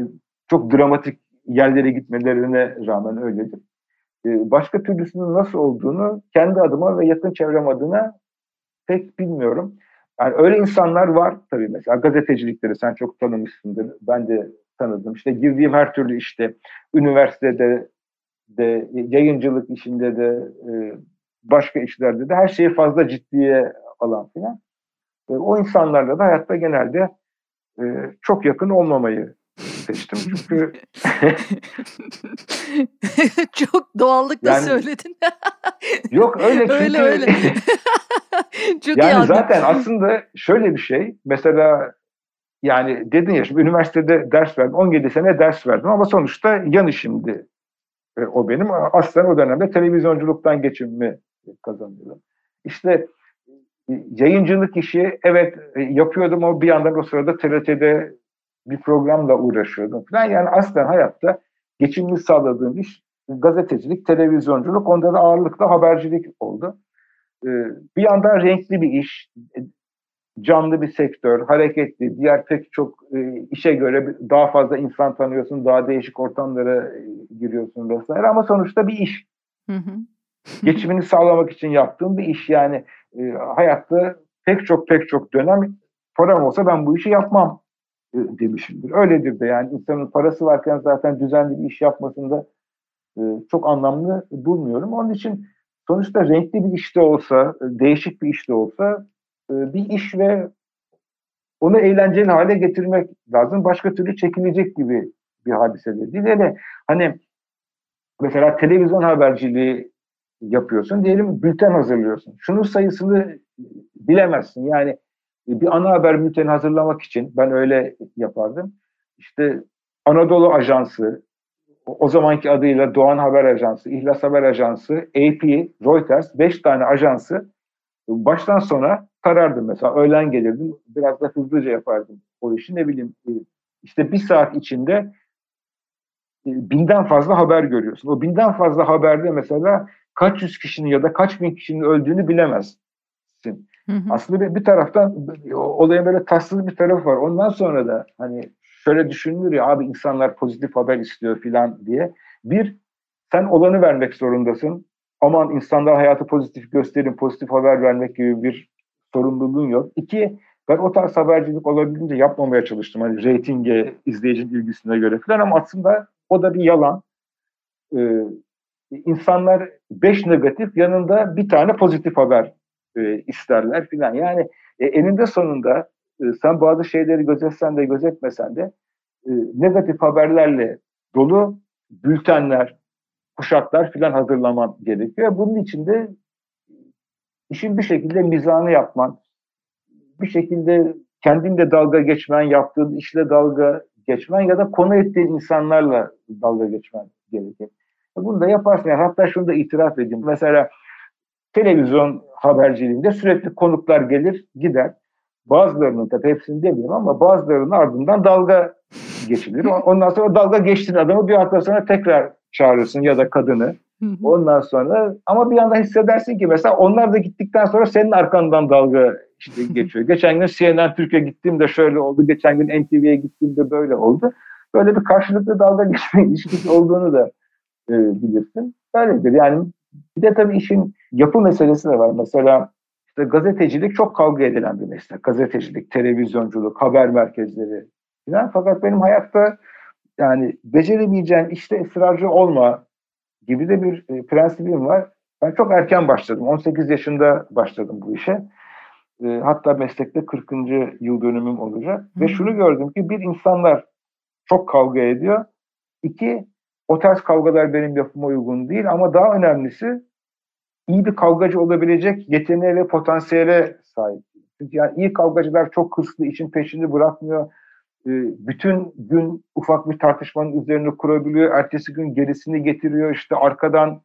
çok dramatik yerlere gitmelerine rağmen öyledir. E, başka türlüsünün nasıl olduğunu kendi adıma ve yakın çevrem adına pek bilmiyorum. Yani öyle insanlar var tabii mesela gazetecilikleri sen çok tanımışsındır. Ben de tanıdım. İşte girdiğim her türlü işte üniversitede de yayıncılık işinde de e, başka işlerde de her şeyi fazla ciddiye alan filan. E, o insanlarla da hayatta genelde e, çok yakın olmamayı seçtim. Çünkü çok doğallıkla yani, söyledin. yok öyle çünkü öyle öyle. çok yani zaten aslında şöyle bir şey. Mesela yani dedin ya şimdi üniversitede ders verdim. 17 sene ders verdim ama sonuçta yan işimdi e, o benim. Aslen o dönemde televizyonculuktan geçimimi kazanıyordum. İşte yayıncılık işi evet e, yapıyordum ama bir yandan o sırada TRT'de bir programla uğraşıyordum falan. Yani aslen hayatta geçimimi sağladığım iş gazetecilik, televizyonculuk. Onda da ağırlıkla habercilik oldu. Bir yandan renkli bir iş, canlı bir sektör, hareketli, diğer pek çok e, işe göre daha fazla insan tanıyorsun, daha değişik ortamlara e, giriyorsun vesaire ama sonuçta bir iş. Geçimini sağlamak için yaptığım bir iş yani e, hayatta pek çok pek çok dönem param olsa ben bu işi yapmam e, demişimdir. Öyledir de yani insanın parası varken zaten düzenli bir iş yapmasında e, çok anlamlı bulmuyorum. Onun için sonuçta renkli bir işte olsa, değişik bir işte olsa e, bir iş ve onu eğlenceli hale getirmek lazım. Başka türlü çekilecek gibi bir hadise de değil. Hani mesela televizyon haberciliği yapıyorsun. Diyelim bülten hazırlıyorsun. Şunun sayısını bilemezsin. Yani bir ana haber bülteni hazırlamak için ben öyle yapardım. İşte Anadolu Ajansı, o zamanki adıyla Doğan Haber Ajansı, İhlas Haber Ajansı, AP, Reuters, beş tane ajansı baştan sona karardım mesela. Öğlen gelirdim. Biraz da hızlıca yapardım o işi. Ne bileyim e, işte bir saat içinde binden fazla haber görüyorsun. O binden fazla haberde mesela kaç yüz kişinin ya da kaç bin kişinin öldüğünü bilemezsin. Hı hı. Aslında bir, bir taraftan olayın böyle tatsız bir tarafı var. Ondan sonra da hani şöyle düşünülür ya abi insanlar pozitif haber istiyor filan diye. Bir, sen olanı vermek zorundasın. Aman insanlar hayatı pozitif gösterin, pozitif haber vermek gibi bir sorumluluğun yok. İki, ben o tarz habercilik olabildiğince yapmamaya çalıştım. Hani reytinge, izleyicinin ilgisine göre falan ama aslında o da bir yalan. Ee, insanlar beş negatif yanında bir tane pozitif haber e, isterler filan. Yani e, eninde sonunda e, sen bazı şeyleri gözetsen de gözetmesen de e, negatif haberlerle dolu bültenler, kuşaklar filan hazırlaman gerekiyor. Bunun için de işin bir şekilde mizanı yapman, bir şekilde kendinle dalga geçmen, yaptığın işle dalga geçmen ya da konu ettiğin insanlarla dalga geçmen gerekir. Bunu da yaparsın. Yani hatta şunu da itiraf edeyim. Mesela televizyon haberciliğinde sürekli konuklar gelir gider. Bazılarının tabii hepsini demiyorum ama bazılarının ardından dalga geçilir. Ondan sonra dalga geçtiğin adamı bir hafta sonra tekrar çağırırsın ya da kadını. Ondan sonra ama bir yandan hissedersin ki mesela onlar da gittikten sonra senin arkandan dalga işte geçiyor. Geçen gün CNN Türkiye gittiğimde şöyle oldu. Geçen gün NTV'ye gittiğimde böyle oldu. Böyle bir karşılıklı dalga geçme ilişkisi olduğunu da e, bilirsin. Böyledir. Yani bir de tabii işin yapı meselesi de var. Mesela işte gazetecilik çok kavga edilen bir meslek. Gazetecilik, televizyonculuk, haber merkezleri falan. Fakat benim hayatta yani beceremeyeceğim işte ısrarcı olma gibi de bir e, prensibim var. Ben çok erken başladım. 18 yaşında başladım bu işe. E, hatta meslekte 40. yıl dönümüm olacak. Hı. Ve şunu gördüm ki bir insanlar çok kavga ediyor. İki, o tarz kavgalar benim yapıma uygun değil ama daha önemlisi iyi bir kavgacı olabilecek yeteneğe ve potansiyele sahip. Çünkü yani iyi kavgacılar çok hırslı, işin peşini bırakmıyor. Ee, bütün gün ufak bir tartışmanın üzerine kurabiliyor. Ertesi gün gerisini getiriyor. İşte arkadan e,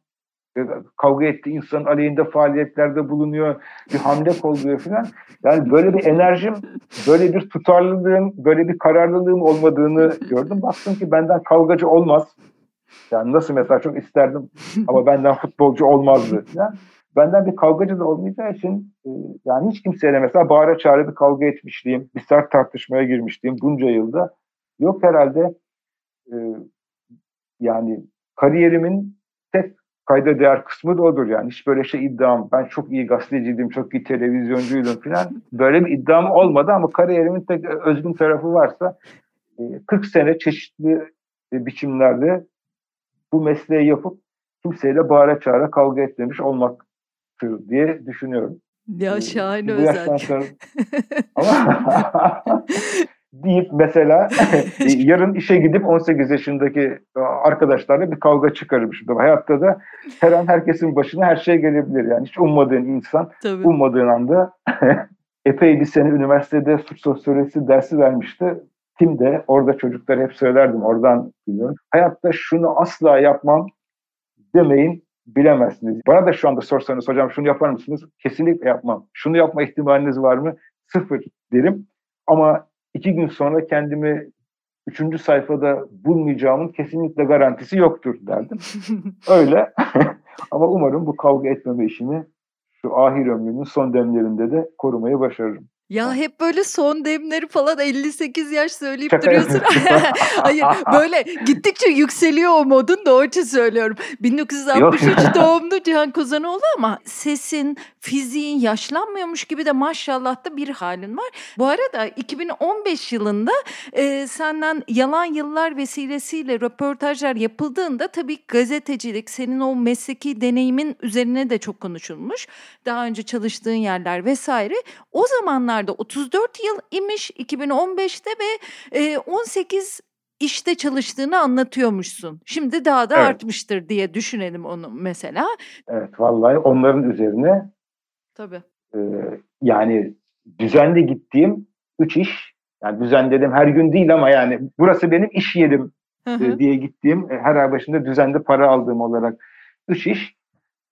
kavga ettiği insanın aleyhinde faaliyetlerde bulunuyor. Bir hamle kolluyor falan. Yani böyle bir enerjim, böyle bir tutarlılığım, böyle bir kararlılığım olmadığını gördüm. Baktım ki benden kavgacı olmaz. Yani nasıl mesela çok isterdim ama benden futbolcu olmazdı. Yani benden bir kavgacı da olmayacağı için e, yani hiç kimseyle mesela bağıra çağrı bir kavga etmişliğim, bir sert tartışmaya girmişliğim bunca yılda yok herhalde. E, yani kariyerimin tek kayda değer kısmı da odur yani. Hiç böyle şey iddiam, ben çok iyi gazeteciydim, çok iyi televizyoncuydum falan. Böyle bir iddiam olmadı ama kariyerimin tek özgün tarafı varsa 40 e, sene çeşitli biçimlerde bu mesleği yapıp kimseyle bağıra çağıra kavga etmemiş olmaktır diye düşünüyorum. Ya şahane özellik. Sonra... Ama deyip mesela yarın işe gidip 18 yaşındaki e, arkadaşlarla bir kavga çıkarmışım. Hayatta da her an herkesin başına her şey gelebilir. Yani hiç ummadığın insan Tabii. ummadığın anda epey bir sene üniversitede suç sosyolojisi dersi vermişti. Kim de orada çocuklar hep söylerdim oradan biliyorum. Hayatta şunu asla yapmam demeyin bilemezsiniz. Bana da şu anda sorsanız hocam şunu yapar mısınız? Kesinlikle yapmam. Şunu yapma ihtimaliniz var mı? Sıfır derim. Ama iki gün sonra kendimi üçüncü sayfada bulmayacağımın kesinlikle garantisi yoktur derdim. Öyle. Ama umarım bu kavga etmeme işini şu ahir ömrümün son demlerinde de korumayı başarırım. Ya hep böyle son demleri falan 58 yaş söyleyip duruyorsun. Hayır böyle gittikçe yükseliyor o modun da o için söylüyorum. 1963 doğumlu Cihan Kozanoğlu ama sesin, fiziğin yaşlanmıyormuş gibi de maşallah da bir halin var. Bu arada 2015 yılında e, senden yalan yıllar vesilesiyle röportajlar yapıldığında tabii gazetecilik, senin o mesleki deneyimin üzerine de çok konuşulmuş. Daha önce çalıştığın yerler vesaire. O zamanlar zamanlarda 34 yıl imiş 2015'te ve 18 işte çalıştığını anlatıyormuşsun. Şimdi daha da evet. artmıştır diye düşünelim onu mesela. Evet vallahi onların üzerine Tabii. E, yani düzenli gittiğim 3 iş yani düzenledim her gün değil ama yani burası benim iş yerim e, diye gittiğim her ay başında düzenli para aldığım olarak 3 iş.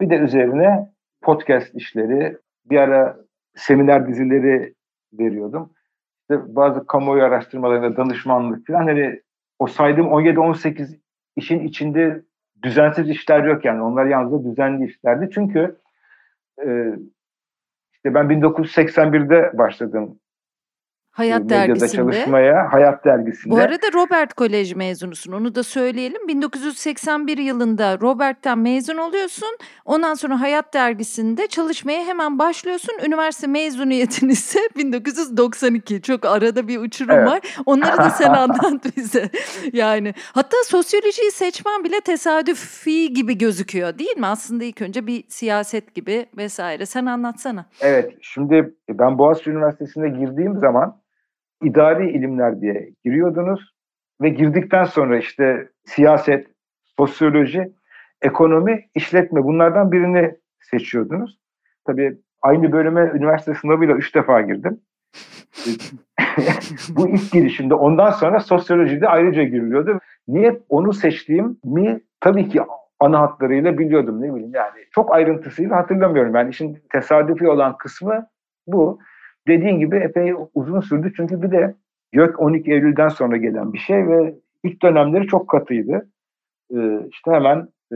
Bir de üzerine podcast işleri, bir ara seminer dizileri veriyordum. İşte bazı kamuoyu araştırmalarında danışmanlık falan hani o saydığım 17-18 işin içinde düzensiz işler yok yani. Onlar yalnızca düzenli işlerdi. Çünkü e, işte ben 1981'de başladım Hayat medyada dergisinde. çalışmaya Hayat dergisinde. Bu arada Robert Kolej mezunusun onu da söyleyelim. 1981 yılında Robert'ten mezun oluyorsun. Ondan sonra Hayat dergisinde çalışmaya hemen başlıyorsun. Üniversite mezuniyetin ise 1992. Çok arada bir uçurum evet. var. Onları da sen anlat bize. Yani hatta sosyolojiyi seçmen bile tesadüfi gibi gözüküyor değil mi? Aslında ilk önce bir siyaset gibi vesaire. Sen anlatsana. Evet. Şimdi ben Boğaziçi Üniversitesi'ne girdiğim zaman idari ilimler diye giriyordunuz ve girdikten sonra işte siyaset, sosyoloji, ekonomi, işletme bunlardan birini seçiyordunuz. Tabii aynı bölüme üniversite sınavıyla üç defa girdim. Bu ilk girişimde. Ondan sonra sosyolojide ayrıca giriliyordu. Niye onu seçtiğim mi tabii ki ana hatlarıyla biliyordum ne bileyim yani. Çok ayrıntısıyla hatırlamıyorum. Yani işin tesadüfi olan kısmı bu dediğin gibi epey uzun sürdü. Çünkü bir de gök 12 Eylül'den sonra gelen bir şey ve ilk dönemleri çok katıydı. Ee, işte hemen e,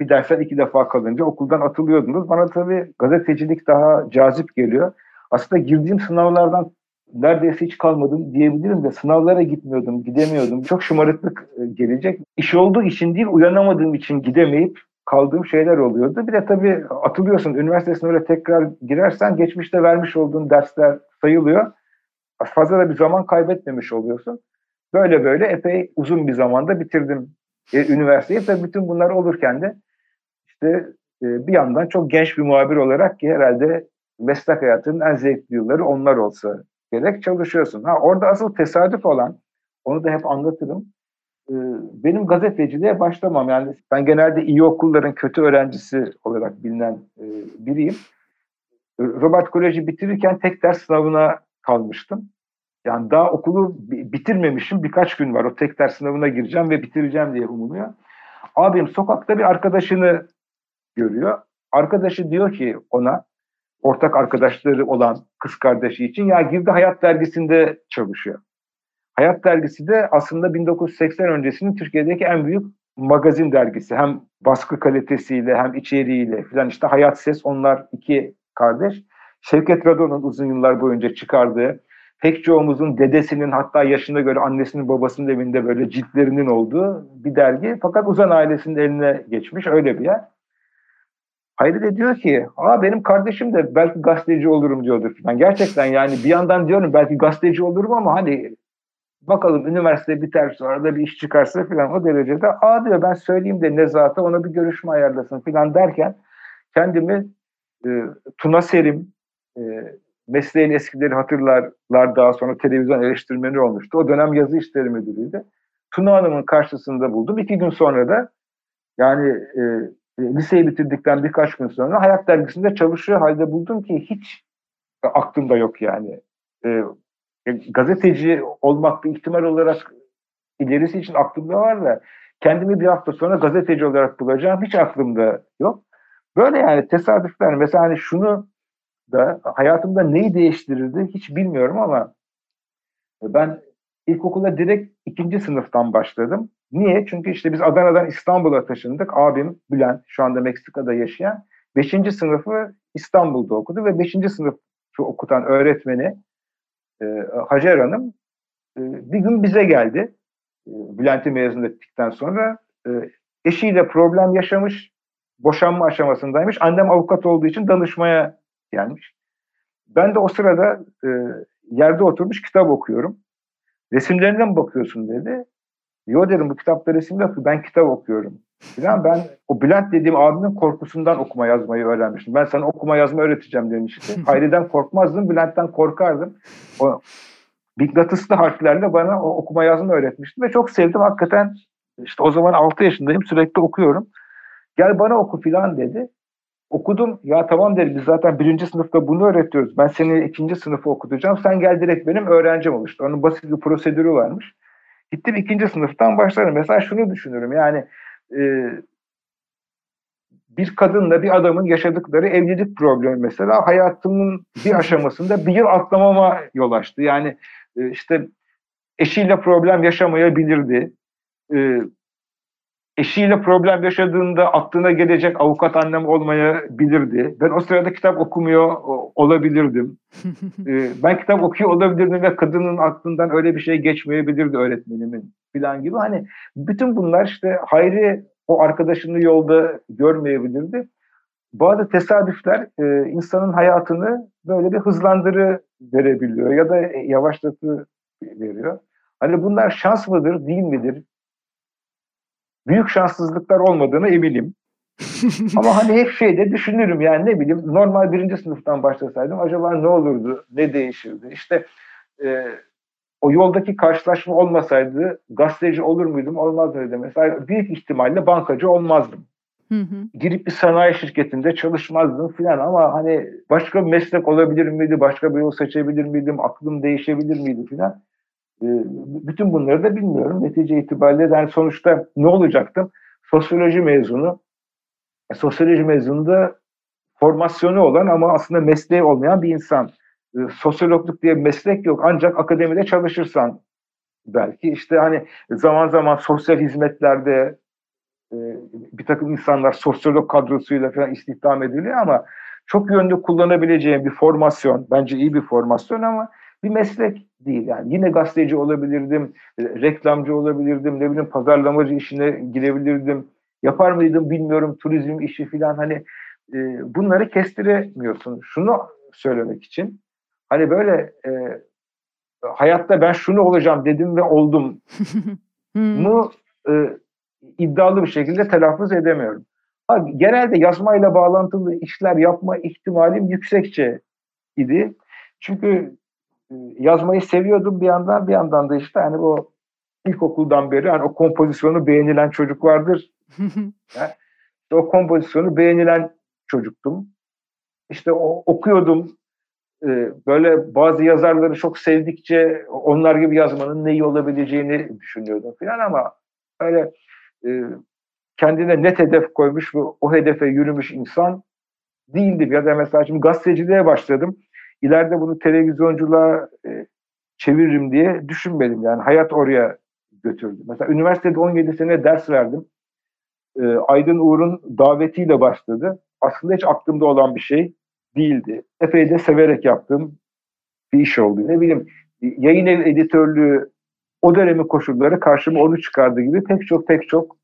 bir dersten iki defa kalınca okuldan atılıyordunuz. Bana tabii gazetecilik daha cazip geliyor. Aslında girdiğim sınavlardan neredeyse hiç kalmadım diyebilirim de sınavlara gitmiyordum, gidemiyordum. Çok şımarıklık e, gelecek. İş olduğu için değil, uyanamadığım için gidemeyip kaldığım şeyler oluyordu. Bir de tabii atılıyorsun. Üniversite sınavına tekrar girersen geçmişte vermiş olduğun dersler sayılıyor. Fazla da bir zaman kaybetmemiş oluyorsun. Böyle böyle epey uzun bir zamanda bitirdim e, üniversiteyi. Tabii bütün bunlar olurken de işte e, bir yandan çok genç bir muhabir olarak ki herhalde meslek hayatının en zevkli yılları onlar olsa gerek çalışıyorsun. Ha orada asıl tesadüf olan onu da hep anlatırım benim gazeteciliğe başlamam. Yani ben genelde iyi okulların kötü öğrencisi olarak bilinen e, biriyim. Robert Koleji bitirirken tek ders sınavına kalmıştım. Yani daha okulu bitirmemişim. Birkaç gün var. O tek ders sınavına gireceğim ve bitireceğim diye umuluyor. Abim sokakta bir arkadaşını görüyor. Arkadaşı diyor ki ona ortak arkadaşları olan kız kardeşi için ya girdi Hayat dergisinde çalışıyor. Hayat dergisi de aslında 1980 öncesinin Türkiye'deki en büyük magazin dergisi. Hem baskı kalitesiyle hem içeriğiyle filan işte Hayat Ses onlar iki kardeş. Şevket Radon'un uzun yıllar boyunca çıkardığı pek çoğumuzun dedesinin hatta yaşına göre annesinin babasının evinde böyle ciltlerinin olduğu bir dergi. Fakat Uzan ailesinin eline geçmiş öyle bir yer. Hayri de diyor ki aa benim kardeşim de belki gazeteci olurum diyordur falan. Gerçekten yani bir yandan diyorum belki gazeteci olurum ama hani Bakalım üniversite biter sonra da bir iş çıkarsa falan o derecede a diyor ben söyleyeyim de Nezat'a ona bir görüşme ayarlasın falan derken kendimi e, Tuna Serim e, mesleğin eskileri hatırlarlar daha sonra televizyon eleştirmeni olmuştu. O dönem yazı işleri müdürüydü. Tuna Hanım'ın karşısında buldum. İki gün sonra da yani e, liseyi bitirdikten birkaç gün sonra Hayat Dergisi'nde çalışıyor halde buldum ki hiç aklımda yok yani. E, gazeteci olmak bir ihtimal olarak ilerisi için aklımda var da kendimi bir hafta sonra gazeteci olarak bulacağım hiç aklımda yok. Böyle yani tesadüfler. Mesela hani şunu da hayatımda neyi değiştirirdi hiç bilmiyorum ama ben ilkokula direkt ikinci sınıftan başladım. Niye? Çünkü işte biz Adana'dan İstanbul'a taşındık. Abim Bülent şu anda Meksika'da yaşayan. Beşinci sınıfı İstanbul'da okudu ve beşinci sınıf okutan öğretmeni e, Hacer Hanım e, bir gün bize geldi. E, Bülent'i mezun ettikten sonra e, eşiyle problem yaşamış, boşanma aşamasındaymış. Annem avukat olduğu için danışmaya gelmiş. Ben de o sırada e, yerde oturmuş kitap okuyorum. Resimlerine mi bakıyorsun dedi. Yo dedim bu kitapta resim yok. Ben kitap okuyorum. Falan ben o Bülent dediğim abimin korkusundan okuma yazmayı öğrenmiştim. Ben sana okuma yazma öğreteceğim demişti. Hayri'den korkmazdım, Bülent'ten korkardım. O mıknatıslı harflerle bana o okuma yazma öğretmişti ve çok sevdim. Hakikaten işte o zaman 6 yaşındayım sürekli okuyorum. Gel bana oku filan dedi. Okudum. Ya tamam dedi biz zaten birinci sınıfta bunu öğretiyoruz. Ben seni ikinci sınıfı okutacağım. Sen gel direkt benim öğrencim ol işte. Onun basit bir prosedürü varmış. Gittim ikinci sınıftan başlarım. Mesela şunu düşünürüm yani e, bir kadınla bir adamın yaşadıkları evlilik problemi mesela hayatımın bir aşamasında bir yıl atlamama yol açtı. Yani e, işte eşiyle problem yaşamayabilirdi. E, eşiyle problem yaşadığında aklına gelecek avukat annem olmayabilirdi. Ben o sırada kitap okumuyor olabilirdim. ee, ben kitap okuyor olabilirdim ve kadının aklından öyle bir şey geçmeyebilirdi öğretmenimin falan gibi. Hani bütün bunlar işte Hayri o arkadaşını yolda görmeyebilirdi. Bazı tesadüfler e, insanın hayatını böyle bir hızlandırı verebiliyor ya da yavaşlatı veriyor. Hani bunlar şans mıdır, değil midir? Büyük şanssızlıklar olmadığını eminim. Ama hani hep şeyde düşünürüm yani ne bileyim normal birinci sınıftan başlasaydım acaba ne olurdu, ne değişirdi? İşte e, o yoldaki karşılaşma olmasaydı gazeteci olur muydum, olmaz mıydı? Mesela büyük ihtimalle bankacı olmazdım. Hı hı. Girip bir sanayi şirketinde çalışmazdım filan ama hani başka bir meslek olabilir miydi, başka bir yol seçebilir miydim, aklım değişebilir miydi filan. Ee, bütün bunları da bilmiyorum. Netice itibariyle yani sonuçta ne olacaktım? Sosyoloji mezunu. E, sosyoloji mezunu da formasyonu olan ama aslında mesleği olmayan bir insan. E, sosyologluk diye meslek yok. Ancak akademide çalışırsan belki işte hani zaman zaman sosyal hizmetlerde e, bir takım insanlar sosyolog kadrosuyla falan istihdam ediliyor ama çok yönlü kullanabileceğim bir formasyon, bence iyi bir formasyon ama bir meslek değil. Yani yine gazeteci olabilirdim, reklamcı olabilirdim, ne bileyim pazarlamacı işine girebilirdim. Yapar mıydım bilmiyorum turizm işi falan hani e, bunları kestiremiyorsun. Şunu söylemek için hani böyle e, hayatta ben şunu olacağım dedim ve oldum mu e, iddialı bir şekilde telaffuz edemiyorum. Ha, genelde yazmayla bağlantılı işler yapma ihtimalim yüksekçe idi. Çünkü e, yazmayı seviyordum bir yandan bir yandan da işte hani o ilkokuldan beri hani o kompozisyonu beğenilen çocuk vardır. yani, o kompozisyonu beğenilen çocuktum. İşte o, okuyordum. Ee, böyle bazı yazarları çok sevdikçe onlar gibi yazmanın ne iyi olabileceğini düşünüyordum falan ama öyle e, kendine net hedef koymuş ve o hedefe yürümüş insan değildim. Ya da mesela şimdi gazeteciliğe başladım. İleride bunu televizyonculuğa e, çeviririm diye düşünmedim. Yani hayat oraya götürdü. Mesela üniversitede 17 sene ders verdim. E, Aydın Uğur'un davetiyle başladı. Aslında hiç aklımda olan bir şey değildi. Epey de severek yaptığım bir iş oldu. Ne bileyim yayın ev editörlüğü o dönemin koşulları karşıma onu çıkardı gibi pek çok pek çok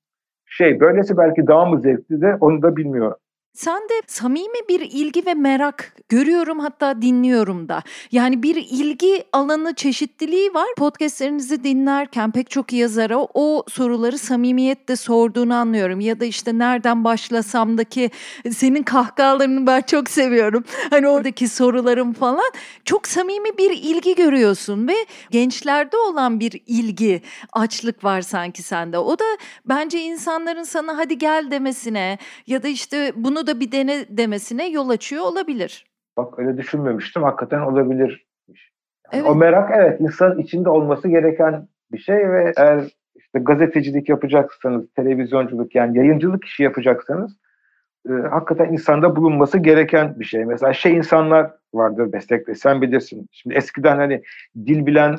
şey. Böylesi belki daha mı zevkli de onu da bilmiyorum. Sen de samimi bir ilgi ve merak görüyorum hatta dinliyorum da. Yani bir ilgi alanı çeşitliliği var. Podcastlerinizi dinlerken pek çok yazara o soruları samimiyetle sorduğunu anlıyorum. Ya da işte nereden başlasamdaki senin kahkahalarını ben çok seviyorum. Hani oradaki sorularım falan. Çok samimi bir ilgi görüyorsun ve gençlerde olan bir ilgi, açlık var sanki sende. O da bence insanların sana hadi gel demesine ya da işte bunu bunu da bir dene demesine yol açıyor olabilir. Bak öyle düşünmemiştim. Hakikaten olabilir. Yani evet. O merak evet insan içinde olması gereken bir şey ve eğer işte gazetecilik yapacaksanız, televizyonculuk yani yayıncılık işi yapacaksanız e, hakikaten insanda bulunması gereken bir şey. Mesela şey insanlar vardır meslekte sen bilirsin. Şimdi eskiden hani dil bilen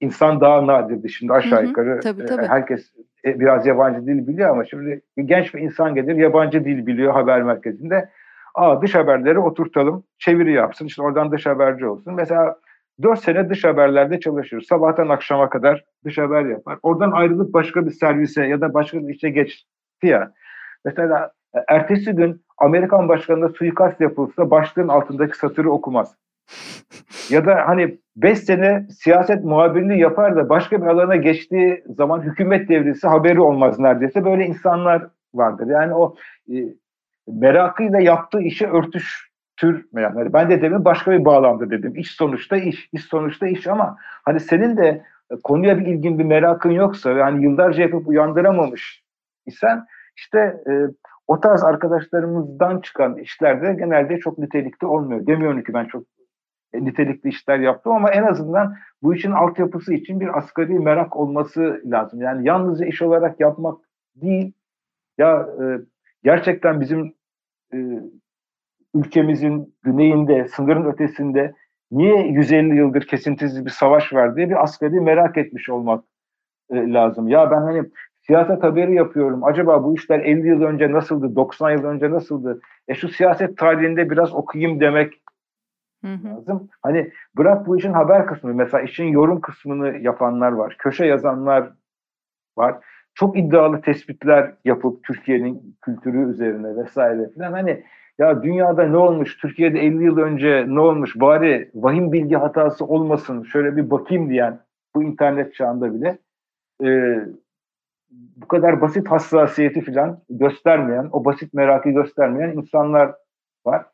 insan daha nadirdi. Şimdi aşağı hı hı, yukarı tabii, tabii. herkes e, biraz yabancı dil biliyor ama şimdi genç bir insan gelir yabancı dil biliyor haber merkezinde. Aa dış haberleri oturtalım, çeviri yapsın, işte oradan dış haberci olsun. Mesela 4 sene dış haberlerde çalışır. Sabahtan akşama kadar dış haber yapar. Oradan ayrılıp başka bir servise ya da başka bir işe geçti ya. Mesela e, ertesi gün Amerikan başkanına suikast yapılsa başlığın altındaki satırı okumaz. Ya da hani 5 sene siyaset muhabirliği yapar da başka bir alana geçtiği zaman hükümet devrisi haberi olmaz neredeyse. Böyle insanlar vardır. Yani o e, merakıyla yaptığı işe örtüştür. Yani ben de demin başka bir bağlamda dedim. İş sonuçta iş, iş sonuçta iş ama hani senin de konuya bir ilgin, bir merakın yoksa yani yıllarca yapıp uyandıramamış isen işte e, o tarz arkadaşlarımızdan çıkan işlerde genelde çok nitelikli olmuyor. Demiyorum ki ben çok e, nitelikli işler yaptım ama en azından bu işin altyapısı için bir asgari merak olması lazım. Yani yalnızca iş olarak yapmak değil, ya e, gerçekten bizim e, ülkemizin güneyinde, sınırın ötesinde niye 150 yıldır kesintisiz bir savaş var diye bir asgari merak etmiş olmak e, lazım. Ya ben hani siyaset haberi yapıyorum. Acaba bu işler 50 yıl önce nasıldı, 90 yıl önce nasıldı? E şu siyaset tarihinde biraz okuyayım demek. Lazım. Hani bırak bu işin haber kısmını, mesela işin yorum kısmını yapanlar var, köşe yazanlar var. Çok iddialı tespitler yapıp Türkiye'nin kültürü üzerine vesaire falan hani ya dünyada ne olmuş, Türkiye'de 50 yıl önce ne olmuş, bari vahim bilgi hatası olmasın, şöyle bir bakayım diyen bu internet çağında bile e, bu kadar basit hassasiyeti falan göstermeyen, o basit merakı göstermeyen insanlar var.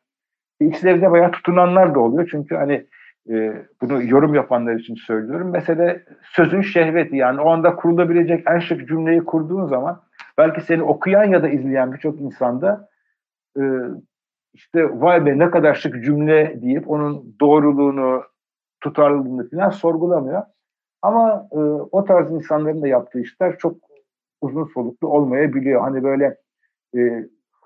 E, İçlerinde bayağı tutunanlar da oluyor. Çünkü hani e, bunu yorum yapanlar için söylüyorum. Mesele sözün şehveti yani o anda kurulabilecek en şık cümleyi kurduğun zaman belki seni okuyan ya da izleyen birçok insanda e, işte vay be ne kadar şık cümle deyip onun doğruluğunu, tutarlılığını falan sorgulamıyor. Ama e, o tarz insanların da yaptığı işler çok uzun soluklu olmayabiliyor. Hani böyle e,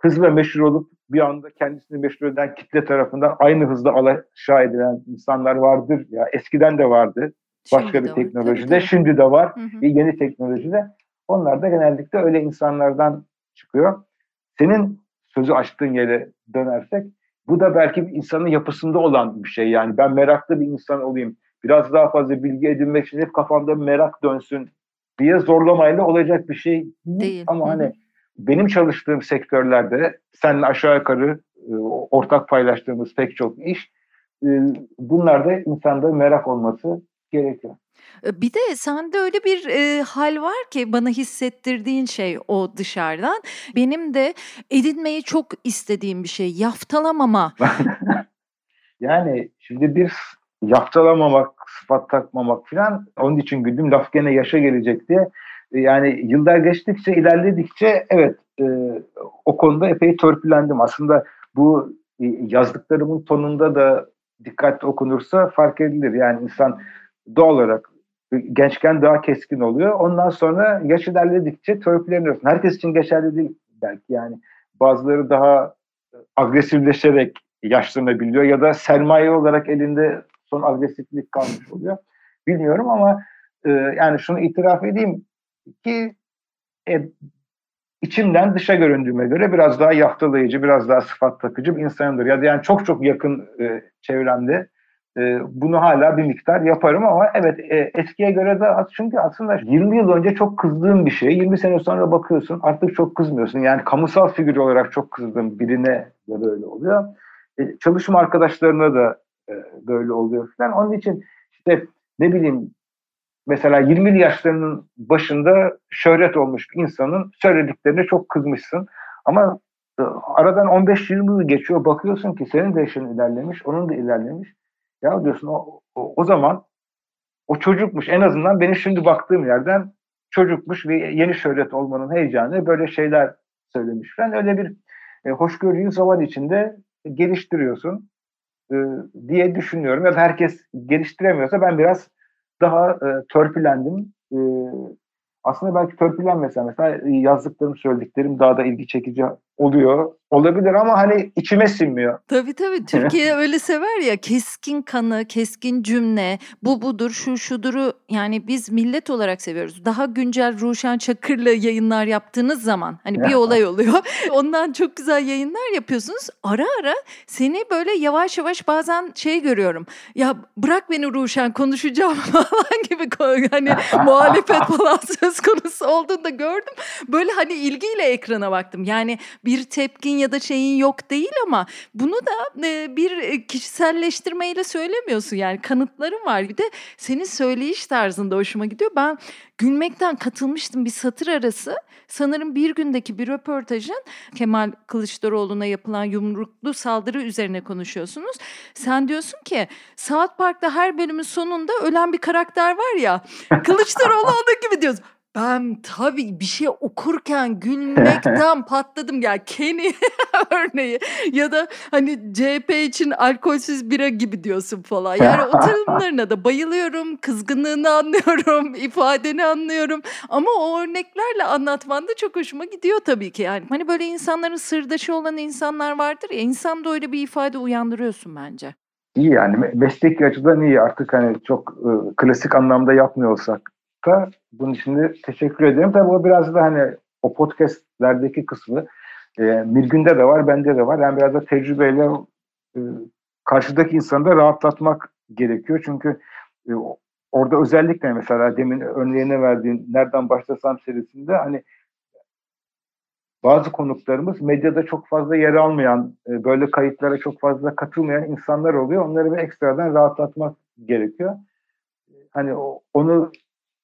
hızla meşhur olup bir anda kendisini meşhur eden kitle tarafından aynı hızda alaşağı edilen insanlar vardır. Ya eskiden de vardı. Başka şimdi bir teknolojide. Tabii. Şimdi de var. Hı hı. Yeni teknolojide. Onlar da genellikle öyle insanlardan çıkıyor. Senin sözü açtığın yere dönersek bu da belki bir insanın yapısında olan bir şey. Yani ben meraklı bir insan olayım. Biraz daha fazla bilgi edinmek için hep kafamda merak dönsün diye zorlamayla olacak bir şey değil. değil. Ama hani benim çalıştığım sektörlerde seninle aşağı yukarı e, ortak paylaştığımız pek çok iş e, bunlarda insanda merak olması gerekiyor. E, bir de sende öyle bir e, hal var ki bana hissettirdiğin şey o dışarıdan. Benim de edinmeyi çok istediğim bir şey. Yaftalamama. yani şimdi bir yaftalamamak, sıfat takmamak falan onun için güldüm. Laf gene yaşa gelecek diye. E, yani yıllar geçtikçe, ilerledikçe evet e, o konuda epey törpülendim. Aslında bu e, yazdıklarımın tonunda da dikkatli okunursa fark edilir. Yani insan doğal olarak gençken daha keskin oluyor. Ondan sonra yaş ilerledikçe törpüleniyorsun. Herkes için geçerli değil belki yani. Bazıları daha agresifleşerek yaşlanabiliyor ya da sermaye olarak elinde son agresiflik kalmış oluyor. Bilmiyorum ama e, yani şunu itiraf edeyim ki e, içimden dışa göründüğüme göre biraz daha yaftalayıcı, biraz daha sıfat takıcı bir insanımdır. Yani çok çok yakın e, çevremde e, bunu hala bir miktar yaparım ama evet e, eskiye göre de az. Çünkü aslında 20 yıl önce çok kızdığım bir şey. 20 sene sonra bakıyorsun artık çok kızmıyorsun. Yani kamusal figür olarak çok kızdığım birine de böyle oluyor. E, çalışma arkadaşlarına da e, böyle oluyor falan onun için işte ne bileyim mesela 20 yaşlarının başında şöhret olmuş bir insanın söylediklerine çok kızmışsın ama e, aradan 15-20 yıl geçiyor bakıyorsun ki senin de yaşın ilerlemiş onun da ilerlemiş ya diyorsun o, o, o zaman o çocukmuş en azından benim şimdi baktığım yerden çocukmuş ve yeni şöhret olmanın heyecanı böyle şeyler söylemiş. Ben öyle bir e, hoşgörüyü zaman içinde geliştiriyorsun e, diye düşünüyorum. Ya da herkes geliştiremiyorsa ben biraz daha e, törpülendim. E, aslında belki törpülenmese mesela yazdıklarım, söylediklerim daha da ilgi çekici oluyor. Olabilir ama hani içime sinmiyor. Tabii tabii. Türkiye öyle sever ya keskin kanı, keskin cümle, bu budur, şu şuduru yani biz millet olarak seviyoruz. Daha güncel Ruşen Çakır'la yayınlar yaptığınız zaman hani bir olay oluyor. Ondan çok güzel yayınlar yapıyorsunuz. Ara ara seni böyle yavaş yavaş bazen şey görüyorum. Ya bırak beni Ruşen konuşacağım falan gibi hani muhalefet falan söz konusu olduğunda gördüm. Böyle hani ilgiyle ekrana baktım. Yani bir tepkin ya da şeyin yok değil ama bunu da e, bir kişiselleştirmeyle söylemiyorsun yani kanıtların var. Bir de senin söyleyiş tarzında hoşuma gidiyor. Ben gülmekten katılmıştım bir satır arası. Sanırım bir gündeki bir röportajın Kemal Kılıçdaroğlu'na yapılan yumruklu saldırı üzerine konuşuyorsunuz. Sen diyorsun ki Saat Park'ta her bölümün sonunda ölen bir karakter var ya. Kılıçdaroğlu onun gibi diyorsun. Ben tabii bir şey okurken gülmekten patladım ya. Kenny örneği ya da hani CHP için alkolsüz bira gibi diyorsun falan. Yani o tanımlarına da bayılıyorum. Kızgınlığını anlıyorum, ifadeni anlıyorum. Ama o örneklerle anlatman da çok hoşuma gidiyor tabii ki. Yani hani böyle insanların sırdaşı olan insanlar vardır ya. İnsan da öyle bir ifade uyandırıyorsun bence. İyi yani mesleki açıdan iyi artık hani çok e, klasik anlamda yapmıyor olsak da bunun için de teşekkür ederim. Tabii o biraz da hani o podcastlerdeki kısmı e, Mirgün'de de var, bende de var. Yani biraz da tecrübeyle e, karşıdaki insanı da rahatlatmak gerekiyor. Çünkü e, orada özellikle mesela demin örneğine verdiğin Nereden Başlasam serisinde hani bazı konuklarımız medyada çok fazla yer almayan, e, böyle kayıtlara çok fazla katılmayan insanlar oluyor. Onları bir ekstradan rahatlatmak gerekiyor. Hani onu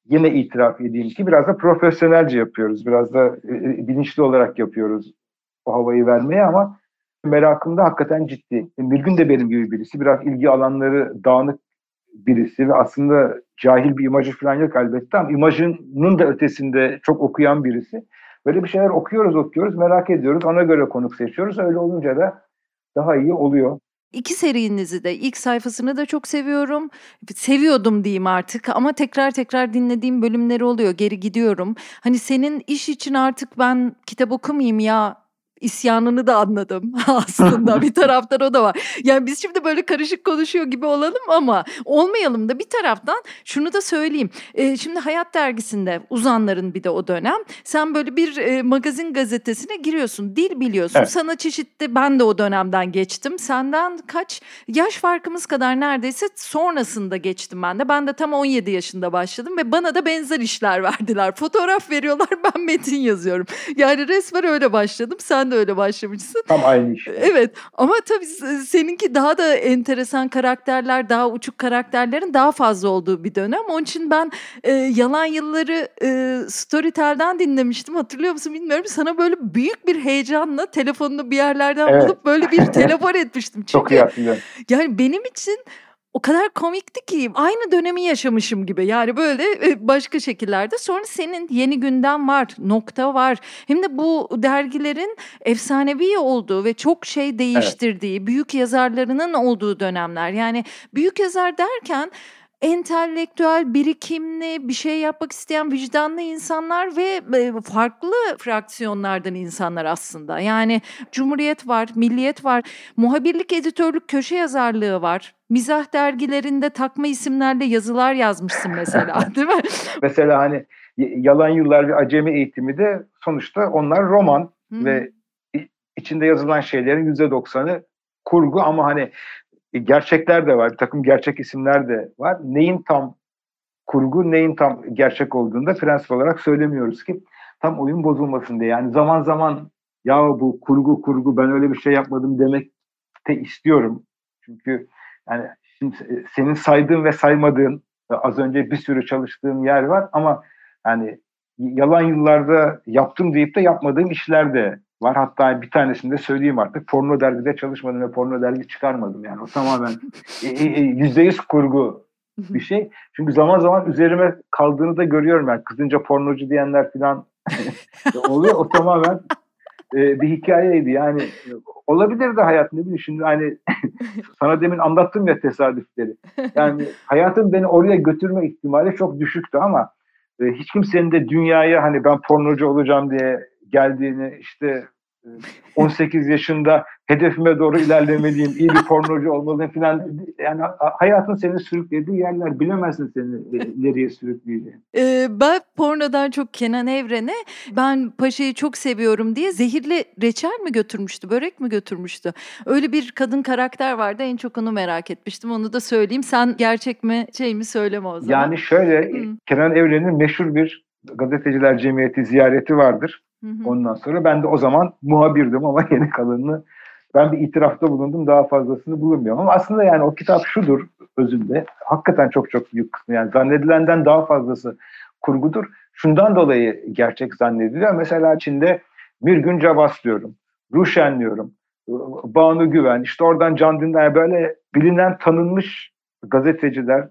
yine itiraf edeyim ki biraz da profesyonelce yapıyoruz. Biraz da e, e, bilinçli olarak yapıyoruz o havayı vermeye ama merakım da hakikaten ciddi. Bilgün de benim gibi birisi. Biraz ilgi alanları dağınık birisi ve aslında cahil bir imajı falan yok elbette ama imajının da ötesinde çok okuyan birisi. Böyle bir şeyler okuyoruz okuyoruz merak ediyoruz ona göre konuk seçiyoruz. Öyle olunca da daha iyi oluyor. İki serinizi de ilk sayfasını da çok seviyorum. Seviyordum diyeyim artık ama tekrar tekrar dinlediğim bölümleri oluyor. Geri gidiyorum. Hani senin iş için artık ben kitap okumayayım ya isyanını da anladım aslında bir taraftan o da var. Yani biz şimdi böyle karışık konuşuyor gibi olalım ama olmayalım da bir taraftan şunu da söyleyeyim. E, şimdi Hayat Dergisi'nde uzanların bir de o dönem sen böyle bir e, magazin gazetesine giriyorsun. Dil biliyorsun. Evet. Sana çeşitli ben de o dönemden geçtim. Senden kaç yaş farkımız kadar neredeyse sonrasında geçtim ben de. Ben de tam 17 yaşında başladım ve bana da benzer işler verdiler. Fotoğraf veriyorlar ben metin yazıyorum. Yani resmen öyle başladım. Sen de öyle başlamışsın. Tam aynı iş. Evet ama tabii seninki daha da enteresan karakterler, daha uçuk karakterlerin daha fazla olduğu bir dönem. Onun için ben e, Yalan Yılları e, Storytel'den dinlemiştim. Hatırlıyor musun bilmiyorum. Sana böyle büyük bir heyecanla telefonunu bir yerlerden evet. bulup böyle bir telefon etmiştim. Çünkü, Çok iyi hatırlıyorum. Yani benim için o kadar komikti ki aynı dönemi yaşamışım gibi. Yani böyle e, başka şekillerde. Sonra senin yeni gündem var, nokta var. Hem de bu dergilerin efsanevi olduğu ve çok şey değiştirdiği, evet. büyük yazarlarının olduğu dönemler. Yani büyük yazar derken entelektüel, birikimli, bir şey yapmak isteyen vicdanlı insanlar ve e, farklı fraksiyonlardan insanlar aslında. Yani Cumhuriyet var, Milliyet var, muhabirlik, editörlük, köşe yazarlığı var. Mizah dergilerinde takma isimlerle yazılar yazmışsın mesela değil mi? mesela hani Yalan Yıllar bir Acemi Eğitimi de sonuçta onlar roman Hı-hı. ve içinde yazılan şeylerin yüzde doksanı kurgu ama hani e, gerçekler de var. Bir takım gerçek isimler de var. Neyin tam kurgu, neyin tam gerçek olduğunu da prensip olarak söylemiyoruz ki tam oyun bozulmasın diye. Yani zaman zaman ya bu kurgu kurgu ben öyle bir şey yapmadım demek de istiyorum. Çünkü yani şimdi e, senin saydığın ve saymadığın e, az önce bir sürü çalıştığım yer var ama yani yalan yıllarda yaptım deyip de yapmadığım işler de var. Hatta bir tanesini de söyleyeyim artık. Porno dergide çalışmadım ve porno dergi çıkarmadım. Yani o tamamen e, yüzde yüz kurgu bir şey. Çünkü zaman zaman üzerime kaldığını da görüyorum. Yani kızınca pornocu diyenler falan oluyor. O tamamen e, bir hikayeydi. Yani olabilir de hayat ne bileyim şimdi hani sana demin anlattım ya tesadüfleri. Yani hayatın beni oraya götürme ihtimali çok düşüktü ama e, hiç kimsenin de dünyaya hani ben pornocu olacağım diye geldiğini işte 18 e, yaşında hedefime doğru ilerlemeliyim, iyi bir pornocu olmalıyım falan. Yani hayatın seni sürüklediği yerler bilemezsin seni e, nereye sürükleyeceğini. Ee, ben pornodan çok Kenan Evren'e ben Paşa'yı çok seviyorum diye zehirli reçel mi götürmüştü, börek mi götürmüştü? Öyle bir kadın karakter vardı en çok onu merak etmiştim. Onu da söyleyeyim. Sen gerçek mi şey mi söyleme o zaman. Yani şöyle hmm. Kenan Evren'in meşhur bir gazeteciler cemiyeti ziyareti vardır. Hı hı. Ondan sonra ben de o zaman muhabirdim ama yeni kalanını ben bir itirafta bulundum daha fazlasını bulunmuyorum. Ama aslında yani o kitap şudur özünde. Hakikaten çok çok büyük kısmı yani zannedilenden daha fazlası kurgudur. Şundan dolayı gerçek zannediliyor. Mesela içinde bir gün Cabas diyorum. Ruşen diyorum. Banu Güven, işte oradan Can Dündar böyle bilinen tanınmış gazeteciler,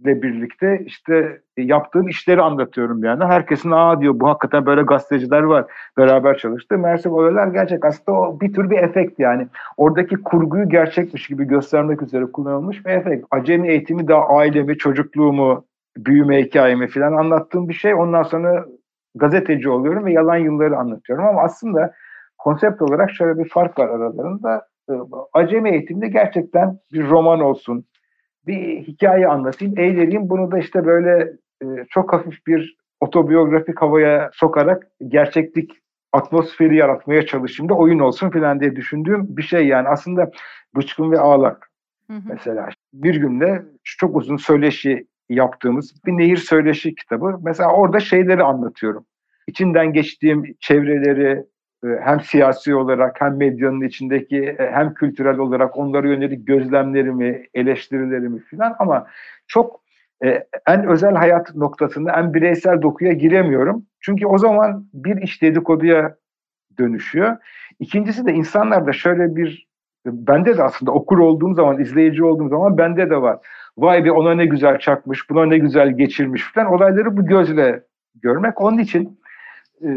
ile birlikte işte yaptığım işleri anlatıyorum yandan. Herkesin aa diyor bu hakikaten böyle gazeteciler var beraber çalıştı. Meğerse olaylar gerçek. Aslında o bir tür bir efekt yani. Oradaki kurguyu gerçekmiş gibi göstermek üzere kullanılmış bir efekt. Acemi eğitimi daha ailemi, çocukluğumu, büyüme hikayemi falan anlattığım bir şey. Ondan sonra gazeteci oluyorum ve yalan yılları anlatıyorum. Ama aslında konsept olarak şöyle bir fark var aralarında. Acemi eğitimde gerçekten bir roman olsun, bir hikaye anlatayım, eğleneyim. Bunu da işte böyle e, çok hafif bir otobiyografik havaya sokarak gerçeklik atmosferi yaratmaya çalışayım oyun olsun falan diye düşündüğüm bir şey yani aslında Bıçkın ve Ağlak hı hı. mesela bir günde çok uzun söyleşi yaptığımız bir nehir söyleşi kitabı. Mesela orada şeyleri anlatıyorum. İçinden geçtiğim çevreleri hem siyasi olarak hem medyanın içindeki e, hem kültürel olarak onlara yönelik gözlemlerimi, eleştirilerimi falan ama çok e, en özel hayat noktasında en bireysel dokuya giremiyorum. Çünkü o zaman bir iş dedikoduya dönüşüyor. İkincisi de insanlarda şöyle bir bende de aslında okur olduğum zaman, izleyici olduğum zaman bende de var. Vay be ona ne güzel çakmış, buna ne güzel geçirmiş falan olayları bu gözle görmek. Onun için e,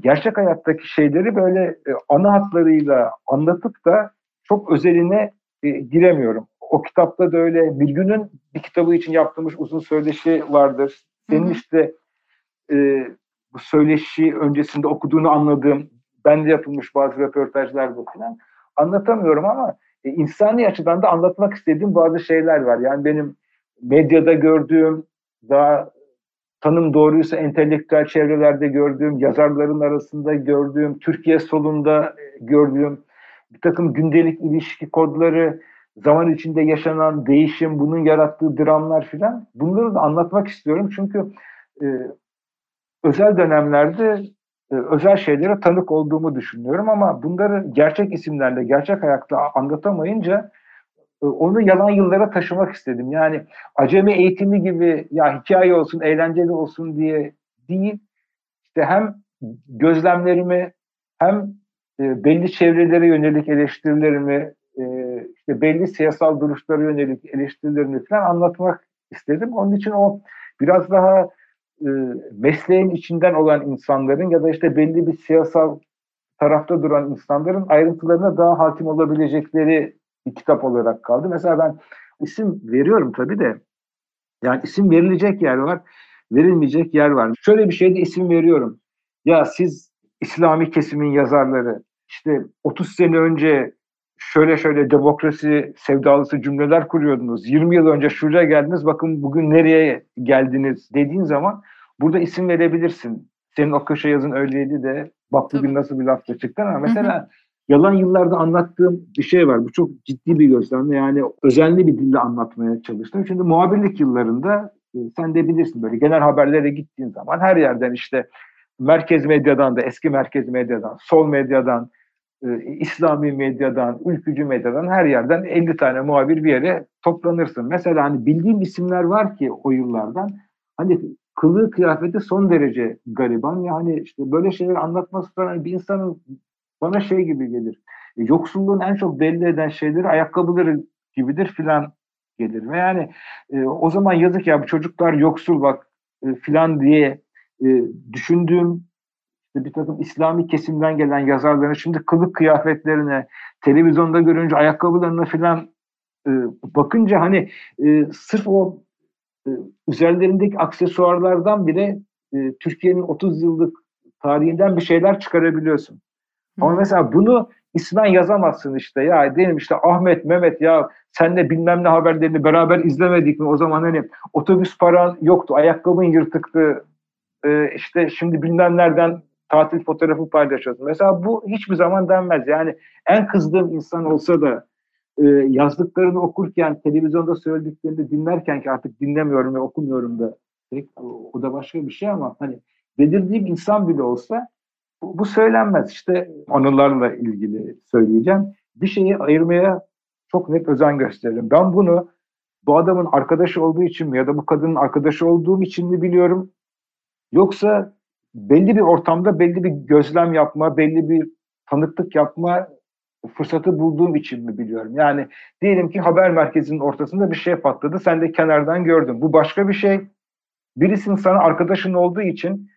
gerçek hayattaki şeyleri böyle e, ana hatlarıyla anlatıp da çok özeline e, giremiyorum. O kitapta da öyle bir günün bir kitabı için yaptığımız uzun söyleşi vardır. Senin işte e, bu söyleşi öncesinde okuduğunu anladığım, bende yapılmış bazı röportajlarda falan anlatamıyorum ama e, insani açıdan da anlatmak istediğim bazı şeyler var. Yani benim medyada gördüğüm, daha tanım doğruysa entelektüel çevrelerde gördüğüm, yazarların arasında gördüğüm, Türkiye solunda e, gördüğüm bir takım gündelik ilişki kodları, zaman içinde yaşanan değişim, bunun yarattığı dramlar filan bunları da anlatmak istiyorum. Çünkü e, özel dönemlerde e, özel şeylere tanık olduğumu düşünüyorum ama bunları gerçek isimlerle, gerçek hayatta anlatamayınca onu yalan yıllara taşımak istedim. Yani acemi eğitimi gibi ya hikaye olsun, eğlenceli olsun diye değil, işte hem gözlemlerimi hem e, belli çevrelere yönelik eleştirilerimi, e, işte belli siyasal duruşlara yönelik eleştirilerimi falan anlatmak istedim. Onun için o biraz daha e, mesleğin içinden olan insanların ya da işte belli bir siyasal tarafta duran insanların ayrıntılarına daha hakim olabilecekleri bir kitap olarak kaldı. Mesela ben isim veriyorum tabii de yani isim verilecek yer var, verilmeyecek yer var. Şöyle bir şeyde isim veriyorum. Ya siz İslami kesimin yazarları işte 30 sene önce şöyle şöyle demokrasi sevdalısı cümleler kuruyordunuz. 20 yıl önce şuraya geldiniz bakın bugün nereye geldiniz dediğin zaman burada isim verebilirsin. Senin o köşe yazın öyleydi de bak bugün nasıl bir lafla çıktı ama mesela yalan yıllarda anlattığım bir şey var. Bu çok ciddi bir gözlem. Yani özenli bir dille anlatmaya çalıştım. Şimdi muhabirlik yıllarında e, sen de bilirsin böyle genel haberlere gittiğin zaman her yerden işte merkez medyadan da eski merkez medyadan, sol medyadan, e, İslami medyadan, ülkücü medyadan her yerden 50 tane muhabir bir yere toplanırsın. Mesela hani bildiğim isimler var ki o yıllardan hani kılığı kıyafeti son derece gariban. Yani işte böyle şeyler anlatması falan bir insanın bana şey gibi gelir. E, yoksulluğun en çok belli eden şeyleri ayakkabıları gibidir filan gelir. Ve yani e, o zaman yazık ya bu çocuklar yoksul bak e, filan diye e, düşündüğüm işte bir takım İslami kesimden gelen yazarların şimdi kılık kıyafetlerine, televizyonda görünce ayakkabılarına filan e, bakınca hani e, sırf o e, üzerlerindeki aksesuarlardan bile e, Türkiye'nin 30 yıllık tarihinden bir şeyler çıkarabiliyorsun. Ama mesela bunu İsmen yazamazsın işte ya diyelim işte Ahmet, Mehmet ya senle bilmem ne haberlerini beraber izlemedik mi? O zaman hani otobüs paran yoktu, ayakkabın yırtıktı, ee, işte şimdi bilmem nereden tatil fotoğrafı paylaşıyorsun. Mesela bu hiçbir zaman denmez. Yani en kızdığım insan olsa da e, yazdıklarını okurken, televizyonda söylediklerini dinlerken ki artık dinlemiyorum ve okumuyorum da pek, o, o da başka bir şey ama hani belirdiğim insan bile olsa bu, bu söylenmez. İşte anılarla ilgili söyleyeceğim. Bir şeyi ayırmaya çok net özen gösteririm. Ben bunu bu adamın arkadaşı olduğu için mi ya da bu kadının arkadaşı olduğum için mi biliyorum? Yoksa belli bir ortamda belli bir gözlem yapma, belli bir tanıklık yapma fırsatı bulduğum için mi biliyorum? Yani diyelim ki haber merkezinin ortasında bir şey patladı. Sen de kenardan gördün. Bu başka bir şey. Birisinin sana arkadaşın olduğu için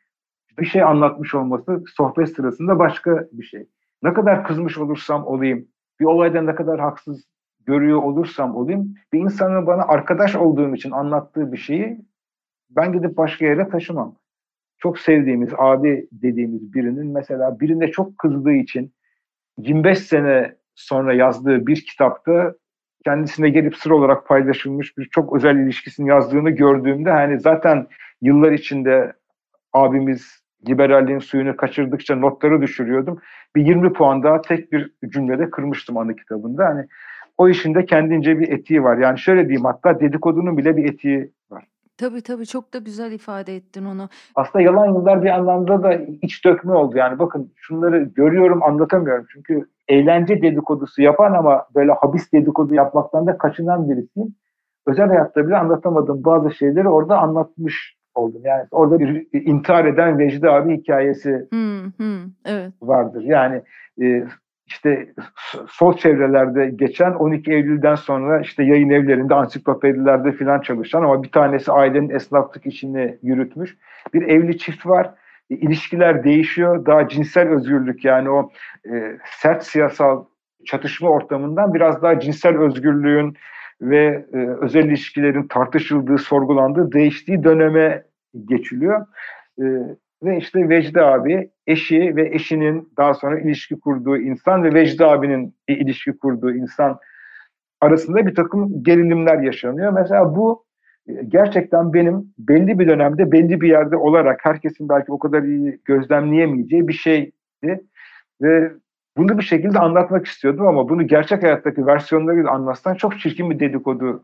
bir şey anlatmış olması sohbet sırasında başka bir şey. Ne kadar kızmış olursam olayım, bir olayda ne kadar haksız görüyor olursam olayım, bir insanın bana arkadaş olduğum için anlattığı bir şeyi ben gidip başka yere taşımam. Çok sevdiğimiz, abi dediğimiz birinin mesela birine çok kızdığı için 25 sene sonra yazdığı bir kitapta kendisine gelip sır olarak paylaşılmış bir çok özel ilişkisini yazdığını gördüğümde hani zaten yıllar içinde abimiz liberalliğin suyunu kaçırdıkça notları düşürüyordum. Bir 20 puan daha tek bir cümlede kırmıştım anı kitabında. Hani o işin de kendince bir etiği var. Yani şöyle diyeyim hatta dedikodunun bile bir etiği var. Tabii tabii çok da güzel ifade ettin onu. Aslında yalan yıllar bir anlamda da iç dökme oldu. Yani bakın şunları görüyorum anlatamıyorum. Çünkü eğlence dedikodusu yapan ama böyle habis dedikodu yapmaktan da kaçınan birisiyim. Özel hayatta bile anlatamadığım bazı şeyleri orada anlatmış oldum. Yani orada bir intihar eden Vecdi abi hikayesi hmm, hmm, evet. vardır. Yani e, işte sol çevrelerde geçen 12 Eylül'den sonra işte yayın evlerinde, ansiklopedilerde filan çalışan ama bir tanesi ailenin esnaflık işini yürütmüş. Bir evli çift var. E, ilişkiler değişiyor. Daha cinsel özgürlük yani o e, sert siyasal çatışma ortamından biraz daha cinsel özgürlüğün ve e, özel ilişkilerin tartışıldığı, sorgulandığı, değiştiği döneme geçiliyor. E, ve işte Vecdi abi eşi ve eşinin daha sonra ilişki kurduğu insan ve Vecdi abinin ilişki kurduğu insan arasında bir takım gerilimler yaşanıyor. Mesela bu e, gerçekten benim belli bir dönemde belli bir yerde olarak herkesin belki o kadar iyi gözlemleyemeyeceği bir şeydi. Ve bunu bir şekilde anlatmak istiyordum ama bunu gerçek hayattaki versiyonlarıyla anlatsan çok çirkin bir dedikodu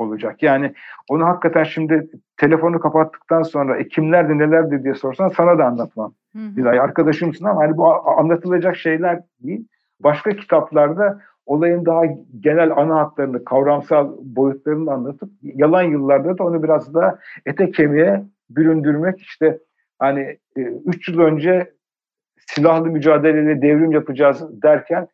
olacak. Yani onu hakikaten şimdi telefonu kapattıktan sonra e, kimlerdi nelerdi diye sorsan sana da anlatmam. Bir ay arkadaşımsın ama hani bu anlatılacak şeyler değil. Başka kitaplarda olayın daha genel ana hatlarını, kavramsal boyutlarını anlatıp yalan yıllarda da onu biraz daha ete kemiğe büründürmek işte hani 3 e, yıl önce silahlı mücadeleyle devrim yapacağız derken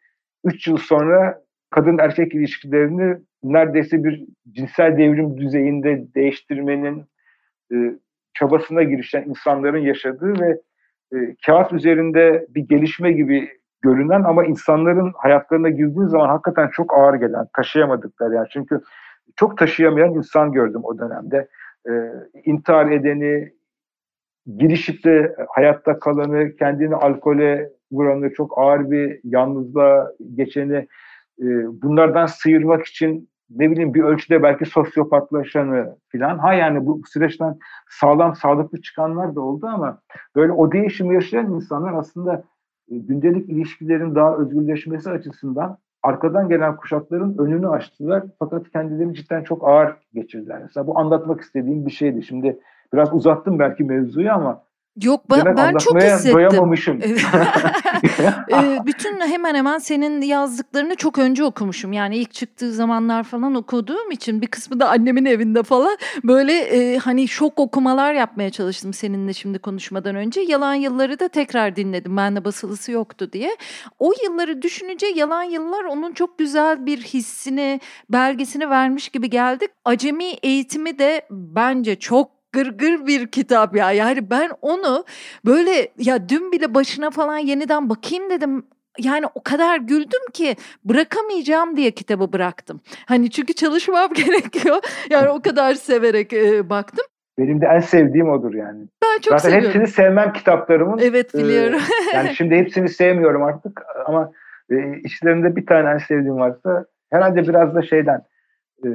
3 yıl sonra kadın erkek ilişkilerini neredeyse bir cinsel devrim düzeyinde değiştirmenin e, çabasına girişen insanların yaşadığı ve e, kağıt üzerinde bir gelişme gibi görünen ama insanların hayatlarına girdiği zaman hakikaten çok ağır gelen, taşıyamadıkları yani çünkü çok taşıyamayan insan gördüm o dönemde. E, intihar edeni, girişip de hayatta kalanı, kendini alkole vuranı, çok ağır bir yalnızlığa geçeni, e, bunlardan sıyırmak için ne bileyim bir ölçüde belki sosyopatlaşanı filan. Ha yani bu süreçten sağlam sağlıklı çıkanlar da oldu ama böyle o değişimi yaşayan insanlar aslında e, gündelik ilişkilerin daha özgürleşmesi açısından arkadan gelen kuşakların önünü açtılar. Fakat kendilerini cidden çok ağır geçirdiler. Mesela bu anlatmak istediğim bir şeydi. Şimdi biraz uzattım belki mevzuyu ama Yok ben, ben çok hissettim. doyamamışım. ee, bütün hemen hemen senin yazdıklarını çok önce okumuşum. Yani ilk çıktığı zamanlar falan okuduğum için bir kısmı da annemin evinde falan böyle e, hani şok okumalar yapmaya çalıştım seninle şimdi konuşmadan önce. Yalan yılları da tekrar dinledim. Bende basılısı yoktu diye. O yılları düşününce yalan yıllar onun çok güzel bir hissini, belgesini vermiş gibi geldik. Acemi eğitimi de bence çok gırgır bir kitap ya. Yani ben onu böyle ya dün bile başına falan yeniden bakayım dedim. Yani o kadar güldüm ki bırakamayacağım diye kitabı bıraktım. Hani çünkü çalışmam gerekiyor. Yani o kadar severek e, baktım. Benim de en sevdiğim odur yani. Ben çok Zaten seviyorum. hepsini sevmem kitaplarımın. Evet biliyorum. Ee, yani şimdi hepsini sevmiyorum artık ama e, içlerinde bir tane en sevdiğim varsa herhalde biraz da şeyden e,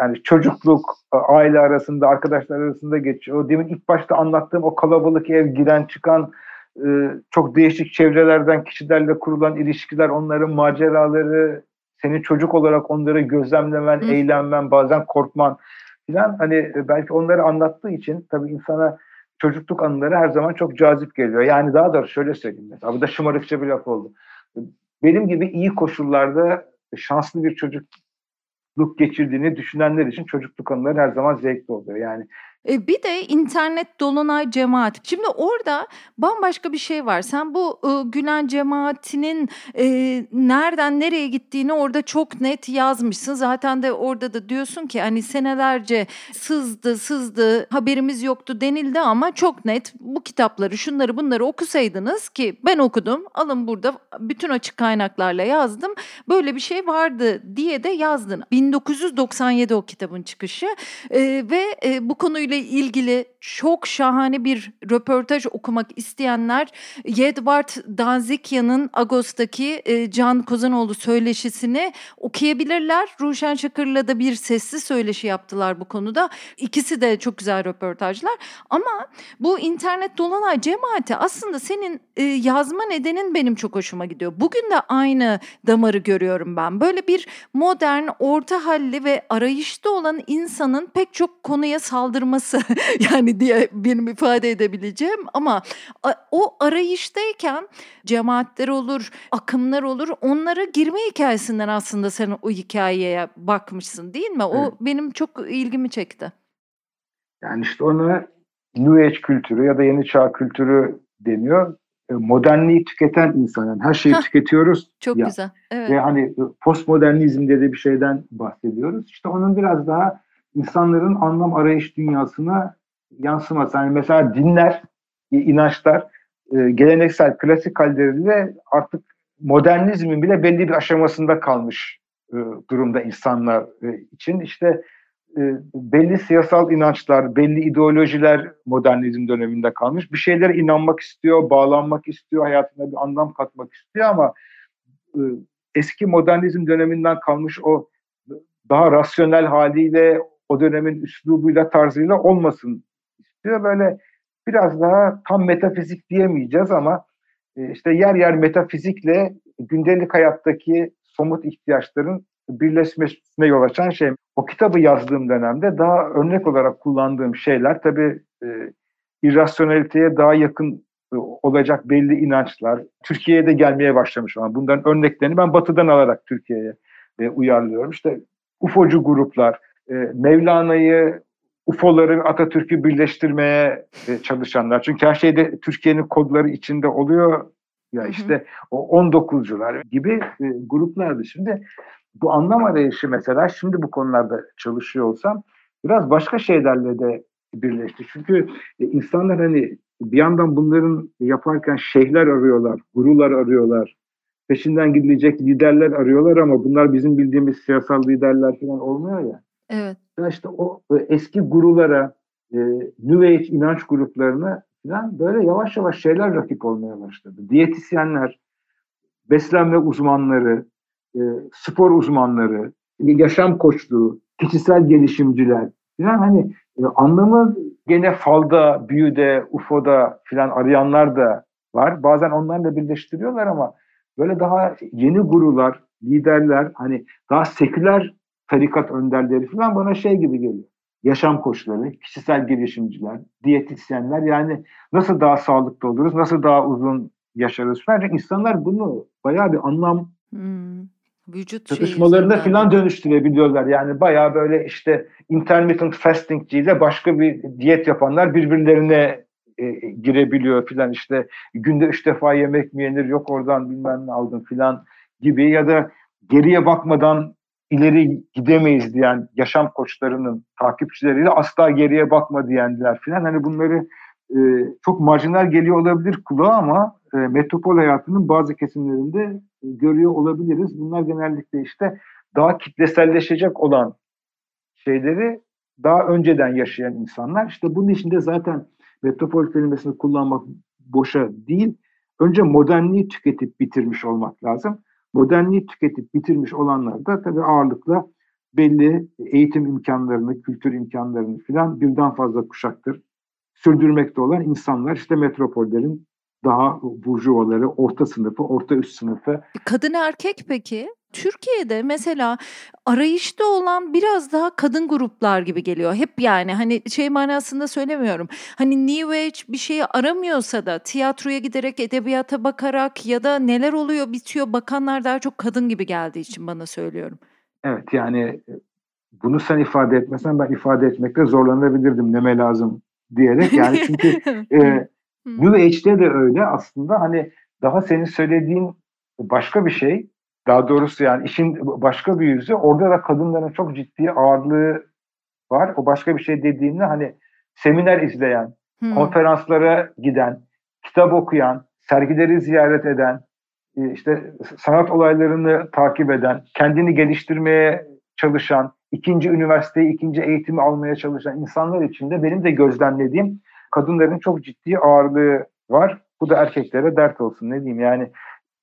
yani çocukluk, aile arasında, arkadaşlar arasında geçiyor. O demin ilk başta anlattığım o kalabalık ev, giren çıkan e, çok değişik çevrelerden kişilerle kurulan ilişkiler, onların maceraları, senin çocuk olarak onları gözlemlemen, Hı. eğlenmen, bazen korkman filan hani e, belki onları anlattığı için tabii insana çocukluk anıları her zaman çok cazip geliyor. Yani daha doğrusu şöyle söyleyeyim mesela. Bu da şımarıkça bir laf oldu. Benim gibi iyi koşullarda şanslı bir çocuk çocukluk geçirdiğini düşünenler için çocukluk anıları her zaman zevkli oluyor. Yani e, bir de internet dolunay cemaat. Şimdi orada bambaşka bir şey var. Sen bu e, Gülen cemaatinin e, nereden nereye gittiğini orada çok net yazmışsın. Zaten de orada da diyorsun ki hani senelerce sızdı sızdı haberimiz yoktu denildi ama çok net bu kitapları şunları bunları okusaydınız ki ben okudum. Alın burada bütün açık kaynaklarla yazdım. Böyle bir şey vardı diye de yazdın. 1997 o kitabın çıkışı e, ve bu konuyla kültürle ilgili çok şahane bir röportaj okumak isteyenler Yedvard Danzikyan'ın Ağustos'taki e, Can Kozanoğlu söyleşisini okuyabilirler. Ruşen Çakır'la da bir sesli söyleşi yaptılar bu konuda. İkisi de çok güzel röportajlar. Ama bu internet dolanay cemaati aslında senin e, yazma nedenin benim çok hoşuma gidiyor. Bugün de aynı damarı görüyorum ben. Böyle bir modern, orta halli ve arayışta olan insanın pek çok konuya saldırması yani diye benim ifade edebileceğim ama o arayıştayken cemaatler olur, akımlar olur. Onlara girme hikayesinden aslında sen o hikayeye bakmışsın değil mi? O evet. benim çok ilgimi çekti. Yani işte ona New Age kültürü ya da yeni çağ kültürü deniyor. E, modernliği tüketen insan. Yani her şeyi Heh, tüketiyoruz. Çok ya. güzel. Evet. Ve hani e, postmodernizm dediği bir şeyden bahsediyoruz. İşte onun biraz daha insanların anlam arayış dünyasına yansıması. Yani mesela dinler, inançlar e, geleneksel klasik halleriyle artık modernizmin bile belli bir aşamasında kalmış durumda insanlar için. İşte belli siyasal inançlar, belli ideolojiler modernizm döneminde kalmış. Bir şeylere inanmak istiyor, bağlanmak istiyor, hayatına bir anlam katmak istiyor ama e, eski modernizm döneminden kalmış o daha rasyonel haliyle, o dönemin üslubuyla, tarzıyla olmasın istiyor. Böyle biraz daha tam metafizik diyemeyeceğiz ama e, işte yer yer metafizikle gündelik hayattaki somut ihtiyaçların birleşmesine yol açan şey. O kitabı yazdığım dönemde daha örnek olarak kullandığım şeyler tabii e, irrasyoneliteye daha yakın e, olacak belli inançlar. Türkiye'ye de gelmeye başlamış olan bunların örneklerini ben batıdan alarak Türkiye'ye e, uyarlıyorum. İşte UFO'cu gruplar, e, Mevlana'yı UFO'ları Atatürk'ü birleştirmeye e, çalışanlar. Çünkü her şeyde Türkiye'nin kodları içinde oluyor. Ya işte o 19'cular gibi e, gruplardı. Şimdi bu anlam arayışı mesela şimdi bu konularda çalışıyor olsam biraz başka şeylerle de birleşti. Çünkü e, insanlar hani bir yandan bunların yaparken şeyhler arıyorlar, gurular arıyorlar, peşinden gidilecek liderler arıyorlar ama bunlar bizim bildiğimiz siyasal liderler falan olmuyor ya. Evet. Ya işte o e, eski gurulara, e, New Age inanç gruplarına falan böyle yavaş yavaş şeyler rakip olmaya başladı. Diyetisyenler, beslenme uzmanları, e, spor uzmanları, yaşam koçluğu, kişisel gelişimciler falan hani e, anlamı gene falda, büyüde, ufoda filan arayanlar da var. Bazen onlarla birleştiriyorlar ama böyle daha yeni gurular, liderler hani daha seküler tarikat önderleri falan bana şey gibi geliyor. Yaşam koçları, kişisel gelişimciler, diyetisyenler yani nasıl daha sağlıklı oluruz, nasıl daha uzun yaşarız falan. Çünkü insanlar bunu bayağı bir anlam hmm. Vücut çatışmalarında filan dönüştürebiliyorlar. Yani bayağı böyle işte intermittent fasting ile başka bir diyet yapanlar birbirlerine e, girebiliyor filan işte günde üç defa yemek mi yenir yok oradan bilmem ne aldım filan gibi ya da geriye bakmadan ileri gidemeyiz diyen yaşam koçlarının takipçileriyle asla geriye bakma diyenler filan hani bunları e, çok marjinal geliyor olabilir kulağa ama e, metropol hayatının bazı kesimlerinde görüyor olabiliriz. Bunlar genellikle işte daha kitleselleşecek olan şeyleri daha önceden yaşayan insanlar. İşte bunun içinde zaten metropol kelimesini kullanmak boşa değil. Önce modernliği tüketip bitirmiş olmak lazım. Modernliği tüketip bitirmiş olanlar da tabii ağırlıkla belli eğitim imkanlarını, kültür imkanlarını filan birden fazla kuşaktır sürdürmekte olan insanlar işte metropollerin daha burjuvaları, orta sınıfı, orta üst sınıfı. Kadın erkek peki? Türkiye'de mesela arayışta olan biraz daha kadın gruplar gibi geliyor. Hep yani hani şey manasında söylemiyorum. Hani New Age bir şeyi aramıyorsa da tiyatroya giderek edebiyata bakarak ya da neler oluyor bitiyor bakanlar daha çok kadın gibi geldiği için bana söylüyorum. Evet yani bunu sen ifade etmesen ben ifade etmekte zorlanabilirdim neme lazım diyerek yani çünkü e, New Age'de de öyle aslında hani daha senin söylediğin başka bir şey daha doğrusu yani işin başka bir yüzü orada da kadınların çok ciddi ağırlığı var. O başka bir şey dediğimde hani seminer izleyen, hmm. konferanslara giden, kitap okuyan, sergileri ziyaret eden, e, işte sanat olaylarını takip eden, kendini geliştirmeye çalışan, ikinci üniversiteyi, ikinci eğitimi almaya çalışan insanlar için de benim de gözlemlediğim kadınların çok ciddi ağırlığı var. Bu da erkeklere dert olsun ne diyeyim yani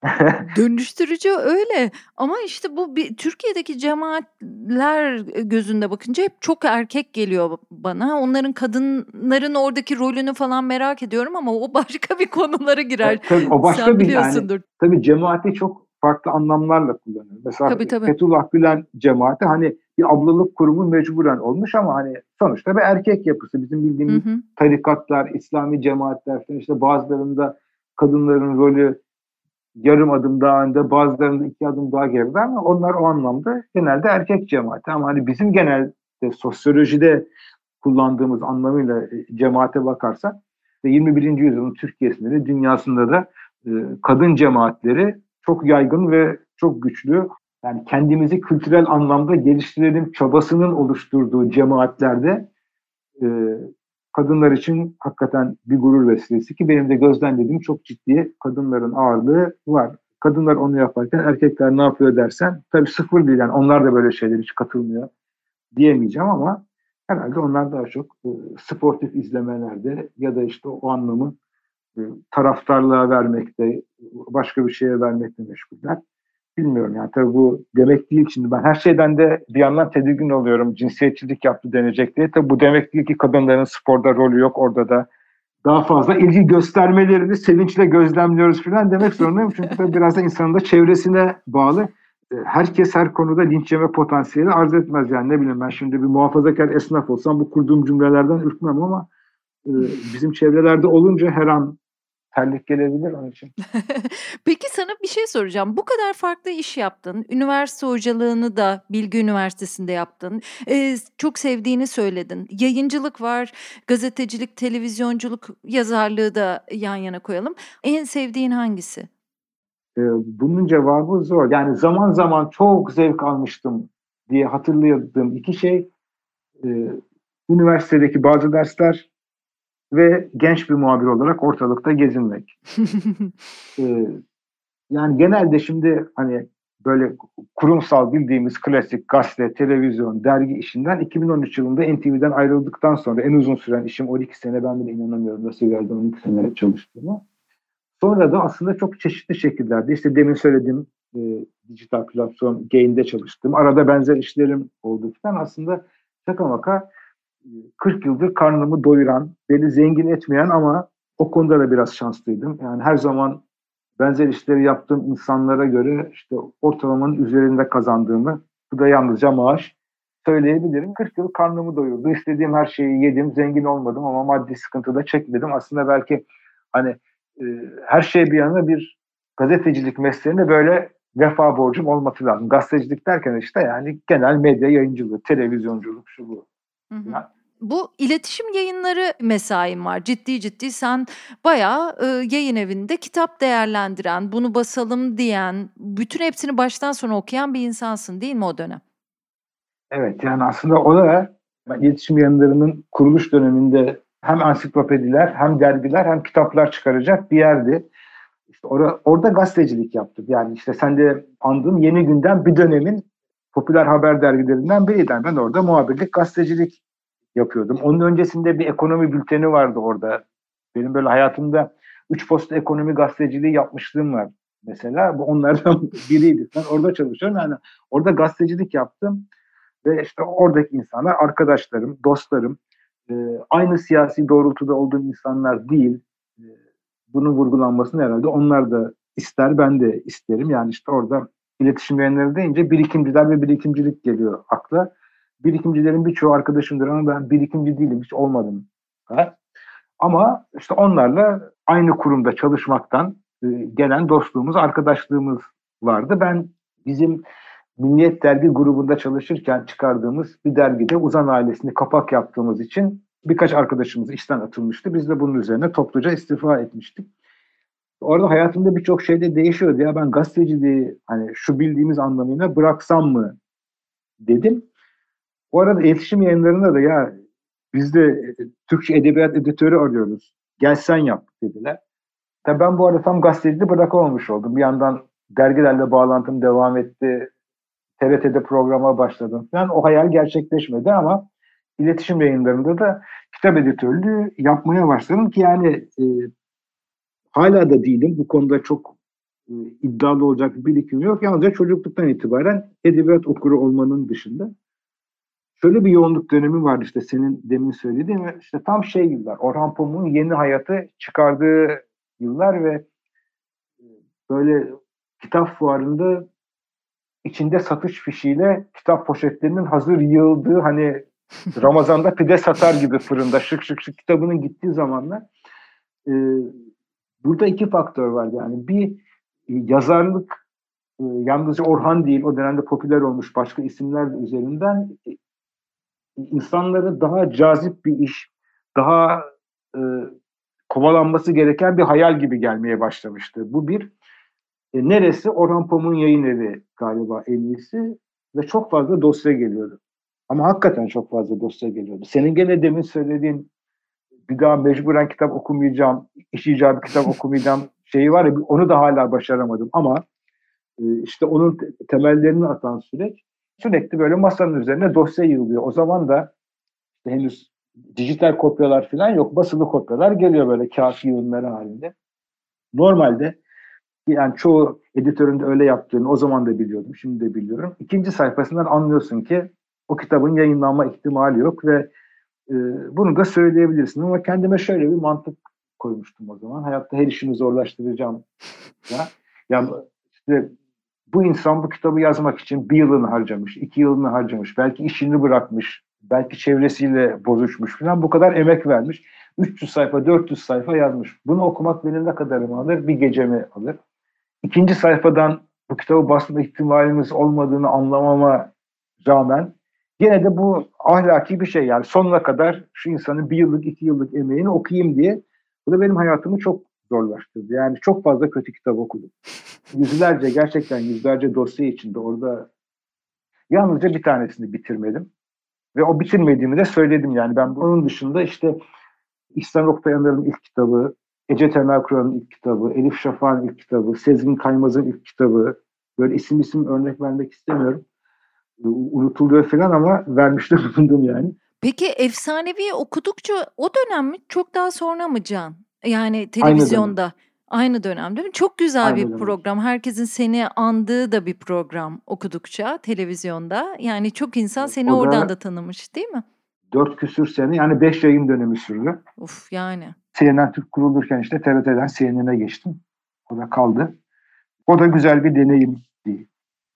Dönüştürücü öyle ama işte bu bir Türkiye'deki cemaatler gözünde bakınca hep çok erkek geliyor bana. Onların kadınların oradaki rolünü falan merak ediyorum ama o başka bir konulara girer. tabii, o başka Sen bir yani. Tabii cemaati çok farklı anlamlarla kullanıyor. Mesela tabii, tabii. Fethullah Gülen cemaati hani bir ablalık kurumu mecburen olmuş ama hani sonuçta bir erkek yapısı. Bizim bildiğimiz hı hı. tarikatlar, İslami cemaatler falan işte bazılarında kadınların rolü yarım adım daha önde, bazılarında iki adım daha geride ama onlar o anlamda genelde erkek cemaati. Ama hani bizim genelde sosyolojide kullandığımız anlamıyla e, cemaate bakarsak 21. yüzyılın Türkiye'sinde de dünyasında da e, kadın cemaatleri çok yaygın ve çok güçlü. Yani kendimizi kültürel anlamda geliştirelim çabasının oluşturduğu cemaatlerde e, kadınlar için hakikaten bir gurur vesilesi ki benim de gözlemlediğim çok ciddi kadınların ağırlığı var. Kadınlar onu yaparken erkekler ne yapıyor dersen tabii sıfır değil yani onlar da böyle şeyler hiç katılmıyor diyemeyeceğim ama herhalde onlar daha çok e, sportif izlemelerde ya da işte o anlamı e, taraftarlığa vermekte, başka bir şeye vermekte meşguller bilmiyorum yani. Tabii bu demek değil şimdi. Ben her şeyden de bir yandan tedirgin oluyorum. Cinsiyetçilik yaptı denecek diye. Tabii bu demek değil ki kadınların sporda rolü yok orada da daha fazla ilgi göstermelerini sevinçle gözlemliyoruz falan demek zorundayım. Çünkü tabii biraz da insanın da çevresine bağlı. E, herkes her konuda linç yeme potansiyeli arz etmez yani. Ne bileyim ben şimdi bir muhafazakar esnaf olsam bu kurduğum cümlelerden ürkmem ama e, bizim çevrelerde olunca her an terlik gelebilir onun için. Peki sana bir şey soracağım. Bu kadar farklı iş yaptın. Üniversite hocalığını da Bilgi Üniversitesi'nde yaptın. Ee, çok sevdiğini söyledin. Yayıncılık var, gazetecilik, televizyonculuk, yazarlığı da yan yana koyalım. En sevdiğin hangisi? Ee, bunun cevabı zor. Yani zaman zaman çok zevk almıştım diye hatırladığım iki şey. Ee, üniversitedeki bazı dersler ve genç bir muhabir olarak ortalıkta gezinmek. ee, yani genelde şimdi hani böyle kurumsal bildiğimiz klasik gazete, televizyon, dergi işinden 2013 yılında NTV'den ayrıldıktan sonra en uzun süren işim 12 sene ben bile inanamıyorum nasıl geldi 12 sene çalıştığıma. Sonra da aslında çok çeşitli şekillerde işte demin söylediğim e, dijital platform Gain'de çalıştım. Arada benzer işlerim oldu falan aslında şaka maka 40 yıldır karnımı doyuran, beni zengin etmeyen ama o konuda da biraz şanslıydım. Yani her zaman benzer işleri yaptığım insanlara göre işte ortalamanın üzerinde kazandığımı, bu da yalnızca maaş söyleyebilirim. 40 yıl karnımı doyurdu. İstediğim her şeyi yedim, zengin olmadım ama maddi sıkıntı da çekmedim. Aslında belki hani e, her şey bir yana bir gazetecilik mesleğinde böyle vefa borcum olması lazım. Gazetecilik derken işte yani genel medya yayıncılığı, televizyonculuk şu bu. Hı hı. Bu iletişim yayınları mesain var. Ciddi ciddi sen bayağı e, yayın evinde kitap değerlendiren, bunu basalım diyen, bütün hepsini baştan sona okuyan bir insansın değil mi o dönem? Evet yani aslında o da iletişim yayınlarının kuruluş döneminde hem ansiklopediler hem dergiler hem kitaplar çıkaracak bir yerdi. İşte orada, orada gazetecilik yaptım. Yani işte sen de andığım Yeni Günden bir dönemin popüler haber dergilerinden biriydi. Ben orada muhabirlik, gazetecilik yapıyordum. Onun öncesinde bir ekonomi bülteni vardı orada. Benim böyle hayatımda üç posta ekonomi gazeteciliği yapmışlığım var mesela. Bu onlardan biriydi. Ben orada çalışıyorum. Yani orada gazetecilik yaptım. Ve işte oradaki insanlar arkadaşlarım, dostlarım. E, aynı siyasi doğrultuda olduğum insanlar değil. E, bunun vurgulanmasını herhalde onlar da ister, ben de isterim. Yani işte orada iletişim yayınları deyince birikimciler ve birikimcilik geliyor akla. Birikimcilerin birçoğu arkadaşımdır ama ben birikimci değilim, hiç olmadım. Ha? Ama işte onlarla aynı kurumda çalışmaktan e, gelen dostluğumuz, arkadaşlığımız vardı. Ben bizim Milliyet Dergi grubunda çalışırken çıkardığımız bir dergide Uzan ailesini kapak yaptığımız için birkaç arkadaşımız işten atılmıştı. Biz de bunun üzerine topluca istifa etmiştik. Orada hayatımda birçok şey de değişiyordu. Ya ben gazeteciliği hani şu bildiğimiz anlamıyla bıraksam mı dedim. Bu arada iletişim yayınlarında da ya biz de e, Türkçe edebiyat editörü arıyoruz. Gel sen yap dediler. Tabii ben bu arada tam gazeteciliği bırakamamış oldum. Bir yandan dergilerle bağlantım devam etti. TRT'de programa başladım falan. O hayal gerçekleşmedi ama iletişim yayınlarında da kitap editörlüğü yapmaya başladım ki yani e, hala da değilim. Bu konuda çok e, iddialı olacak bir birikim yok. Yalnızca çocukluktan itibaren edebiyat okuru olmanın dışında şöyle bir yoğunluk dönemi var işte senin demin söylediğin ve işte tam şey yıllar. Orhan Pamuk'un yeni hayatı çıkardığı yıllar ve e, böyle kitap fuarında içinde satış fişiyle kitap poşetlerinin hazır yığıldığı hani Ramazan'da pide satar gibi fırında şık şık şık kitabının gittiği zamanlar e, burada iki faktör var yani bir e, yazarlık e, yalnızca Orhan değil o dönemde popüler olmuş başka isimler üzerinden e, insanları daha cazip bir iş daha e, kovalanması gereken bir hayal gibi gelmeye başlamıştı. Bu bir e, neresi? Orhan Pamuk'un yayın evi galiba en iyisi ve çok fazla dosya geliyordu. Ama hakikaten çok fazla dosya geliyordu. Senin gene demin söylediğin bir daha mecburen kitap okumayacağım, iş icabı kitap okumayacağım şeyi var ya onu da hala başaramadım ama e, işte onun temellerini atan süreç sürekli böyle masanın üzerine dosya yığılıyor. O zaman da işte henüz dijital kopyalar falan yok. Basılı kopyalar geliyor böyle kağıt yığınları halinde. Normalde yani çoğu editörün de öyle yaptığını o zaman da biliyordum, şimdi de biliyorum. İkinci sayfasından anlıyorsun ki o kitabın yayınlanma ihtimali yok ve e, bunu da söyleyebilirsin. Ama kendime şöyle bir mantık koymuştum o zaman. Hayatta her işini zorlaştıracağım. Ya, yani işte bu insan bu kitabı yazmak için bir yılını harcamış, iki yılını harcamış, belki işini bırakmış, belki çevresiyle bozuşmuş falan bu kadar emek vermiş. 300 sayfa, 400 sayfa yazmış. Bunu okumak benim ne kadarımı alır? Bir gecemi alır. İkinci sayfadan bu kitabı basma ihtimalimiz olmadığını anlamama rağmen Yine de bu ahlaki bir şey yani sonuna kadar şu insanın bir yıllık iki yıllık emeğini okuyayım diye. Bu da benim hayatımı çok zorlaştırdı. Yani çok fazla kötü kitap okudum. Yüzlerce gerçekten yüzlerce dosya içinde orada yalnızca bir tanesini bitirmedim. Ve o bitirmediğimi de söyledim yani ben bunun dışında işte İhsan Oktayanlar'ın ilk kitabı, Ece Temel Kur'an'ın ilk kitabı, Elif Şafak'ın ilk kitabı, Sezgin Kaymaz'ın ilk kitabı, böyle isim isim örnek vermek istemiyorum unutuluyor falan ama vermişte bulundum yani. Peki efsanevi okudukça o dönem mi çok daha sonra mı Can? Yani televizyonda. Aynı dönem. Aynı dönem değil mi? Çok güzel Aynı bir dönem. program. Herkesin seni andığı da bir program okudukça televizyonda. Yani çok insan seni o oradan da tanımış değil mi? Dört küsür sene yani beş yayın dönemi sürdü. Uf yani. CNN Türk kurulurken işte TRT'den CNN'e geçtim. O da kaldı. O da güzel bir deneyim.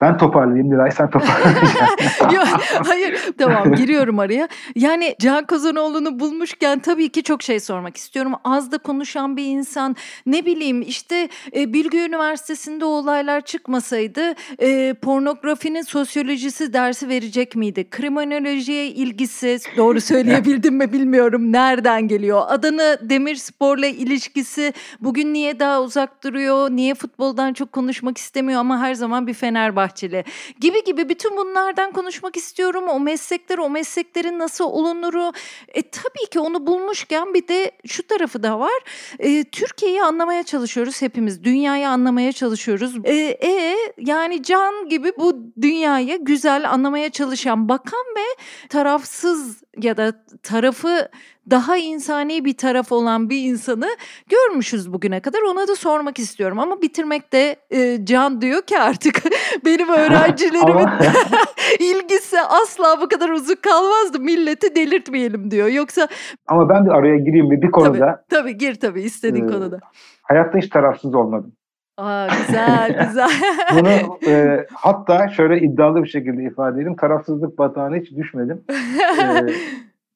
Ben toparlayayım Nilay sen toparlayacaksın. Yok hayır tamam giriyorum araya. Yani Can Kozanoğlu'nu bulmuşken tabii ki çok şey sormak istiyorum. Az da konuşan bir insan ne bileyim işte e, Bilgi Üniversitesi'nde olaylar çıkmasaydı e, pornografinin sosyolojisi dersi verecek miydi? Kriminolojiye ilgisi doğru söyleyebildim mi bilmiyorum nereden geliyor. Adana Demirspor'la ilişkisi bugün niye daha uzak duruyor? Niye futboldan çok konuşmak istemiyor ama her zaman bir Fenerbahçe Bahçeli gibi gibi bütün bunlardan konuşmak istiyorum. O meslekler, o mesleklerin nasıl olunuru. E, tabii ki onu bulmuşken bir de şu tarafı da var. E, Türkiye'yi anlamaya çalışıyoruz hepimiz. Dünyayı anlamaya çalışıyoruz. E, e yani Can gibi bu dünyayı güzel anlamaya çalışan bakan ve tarafsız ya da tarafı daha insani bir taraf olan bir insanı görmüşüz bugüne kadar. Ona da sormak istiyorum ama bitirmekte e, Can diyor ki artık benim öğrencilerimin ilgisi asla bu kadar uzun kalmazdı. Milleti delirtmeyelim diyor. Yoksa Ama ben de araya gireyim bir, bir konuda. Tabii, tabii gir tabii istediğin ee, konuda. Hayatta hiç tarafsız olmadım. Aa, güzel güzel. Bunu e, hatta şöyle iddialı bir şekilde ifade edeyim. Tarafsızlık batağına hiç düşmedim.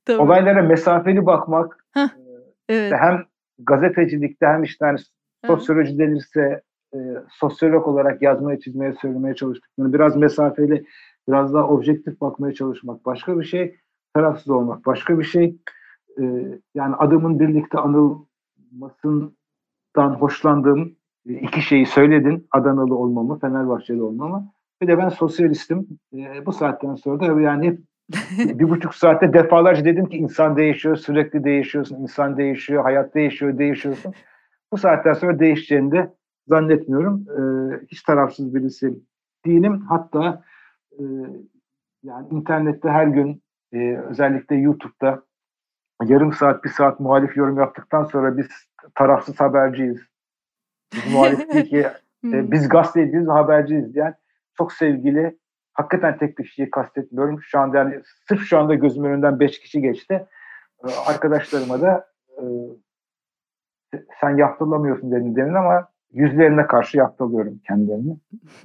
E, olaylara mesafeli bakmak Heh, e, evet. hem gazetecilikte hem işte hani sosyoloji denirse e, sosyolog olarak yazmaya, çizmeye, söylemeye çalıştık. Yani biraz mesafeli, biraz daha objektif bakmaya çalışmak başka bir şey. Tarafsız olmak başka bir şey. E, yani adamın birlikte anılmasından hoşlandığım iki şeyi söyledin. Adanalı olmamı, Fenerbahçeli olmamı. Bir de ben sosyalistim. E, bu saatten sonra da yani hep bir buçuk saatte defalarca dedim ki insan değişiyor, sürekli değişiyorsun, insan değişiyor, hayat değişiyor, değişiyorsun. Bu saatten sonra değişeceğini de zannetmiyorum. E, hiç tarafsız birisi değilim. Hatta e, e, yani internette her gün e, özellikle YouTube'da yarım saat bir saat muhalif yorum yaptıktan sonra biz tarafsız haberciyiz. Biz muhalif değil ki e, biz gazeteciyiz haberciyiz diyen çok sevgili hakikaten tek bir kişiyi kastetmiyorum. Şu anda yani sırf şu anda gözümün önünden beş kişi geçti. E, arkadaşlarıma da e, sen yaptılamıyorsun dedin demin ama yüzlerine karşı yaptalıyorum kendilerini.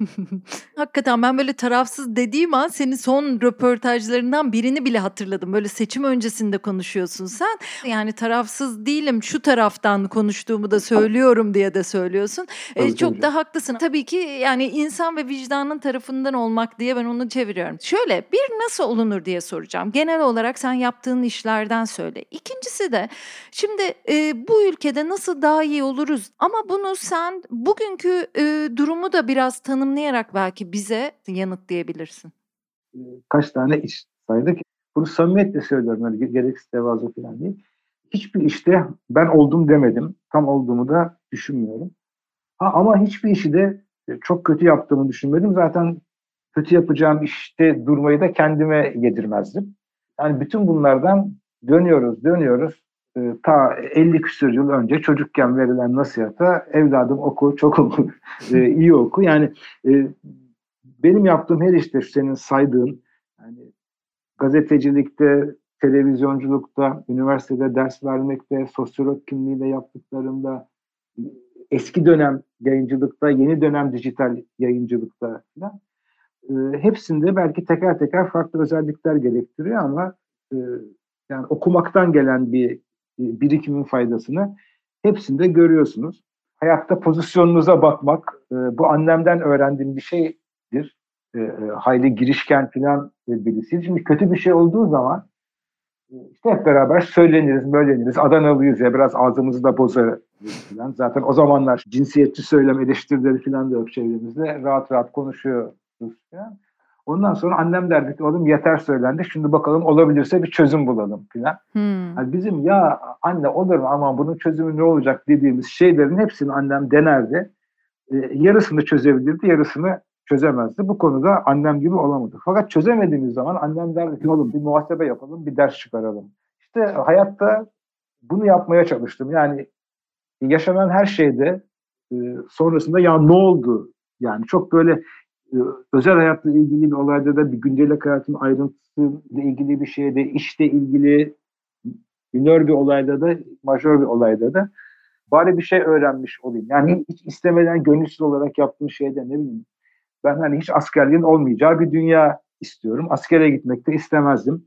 Hakikaten ben böyle tarafsız dediğim an senin son röportajlarından birini bile hatırladım. Böyle seçim öncesinde konuşuyorsun sen. Yani tarafsız değilim şu taraftan konuştuğumu da söylüyorum diye de söylüyorsun. Ee, çok da haklısın. Tabii ki yani insan ve vicdanın tarafından olmak diye ben onu çeviriyorum. Şöyle bir nasıl olunur diye soracağım. Genel olarak sen yaptığın işlerden söyle. İkincisi de şimdi e, bu ülkede nasıl daha iyi oluruz ama bunu sen sen bugünkü e, durumu da biraz tanımlayarak belki bize yanıtlayabilirsin. Kaç tane iş saydık. Bunu samimiyetle söylüyorum. Yani gereksiz tevazu falan değil. Hiçbir işte ben oldum demedim. Tam olduğumu da düşünmüyorum. Ha, ama hiçbir işi de çok kötü yaptığımı düşünmedim. Zaten kötü yapacağım işte durmayı da kendime yedirmezdim. Yani bütün bunlardan dönüyoruz, dönüyoruz. Ee, ta 50 küsur yıl önce çocukken verilen nasihata evladım oku, çok oku, e, iyi oku. Yani e, benim yaptığım her işte senin saydığın yani gazetecilikte, televizyonculukta, üniversitede ders vermekte, sosyolog kimliğiyle yaptıklarımda, eski dönem yayıncılıkta, yeni dönem dijital yayıncılıkta falan. E, hepsinde belki teker teker farklı özellikler gerektiriyor ama e, yani okumaktan gelen bir birikimin faydasını hepsinde görüyorsunuz. Hayatta pozisyonunuza bakmak, e, bu annemden öğrendiğim bir şeydir. E, e, hayli girişken falan birisi. Şimdi kötü bir şey olduğu zaman işte hep beraber söyleniriz, böyleniriz. Adanalıyız ya biraz ağzımızı da bozarız falan. Zaten o zamanlar cinsiyetçi söylem eleştirileri falan da yok çevremizde. Rahat rahat konuşuyoruz falan. Ondan sonra annem derdi ki oğlum yeter söylendi. Şimdi bakalım olabilirse bir çözüm bulalım filan. Hmm. Yani bizim ya anne olur mu ama bunun çözümü ne olacak dediğimiz şeylerin hepsini annem denerdi. Ee, yarısını çözebilirdi, yarısını çözemezdi. Bu konuda annem gibi olamadı. Fakat çözemediğimiz zaman annem derdi ki oğlum bir muhasebe yapalım, bir ders çıkaralım. İşte hayatta bunu yapmaya çalıştım. Yani yaşanan her şeyde e, sonrasında ya ne oldu? Yani çok böyle özel hayatla ilgili bir olayda da bir gündelik hayatın ayrıntısıyla ilgili bir şeyde, işte ilgili minör bir olayda da, majör bir olayda da bari bir şey öğrenmiş olayım. Yani hiç istemeden gönülsüz olarak yaptığım şeyde ne bileyim. Ben hani hiç askerliğin olmayacağı bir dünya istiyorum. Askere gitmek de istemezdim.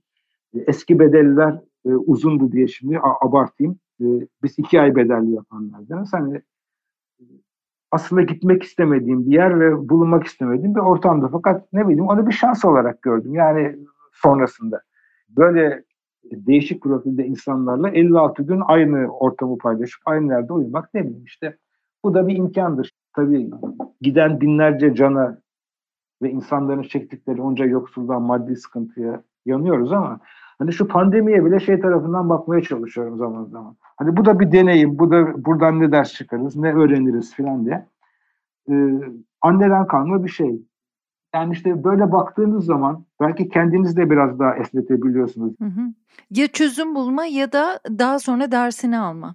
Eski bedelliler e, uzundu diye şimdi abartayım. E, biz iki ay bedelli yapanlardanız. Hani aslında gitmek istemediğim bir yer ve bulunmak istemediğim bir ortamda. Fakat ne bileyim onu bir şans olarak gördüm. Yani sonrasında böyle değişik profilde insanlarla 56 gün aynı ortamı paylaşıp aynı yerde uyumak ne bileyim işte. Bu da bir imkandır. Tabii giden binlerce cana ve insanların çektikleri onca yoksulluğa, maddi sıkıntıya yanıyoruz ama hani şu pandemiye bile şey tarafından bakmaya çalışıyorum zaman zaman. Hani bu da bir deneyim, bu da buradan ne ders çıkarız, ne öğreniriz filan diye. Ee, anneden kalma bir şey. Yani işte böyle baktığınız zaman belki kendiniz de biraz daha esnetebiliyorsunuz. Hı hı. Ya çözüm bulma ya da daha sonra dersini alma.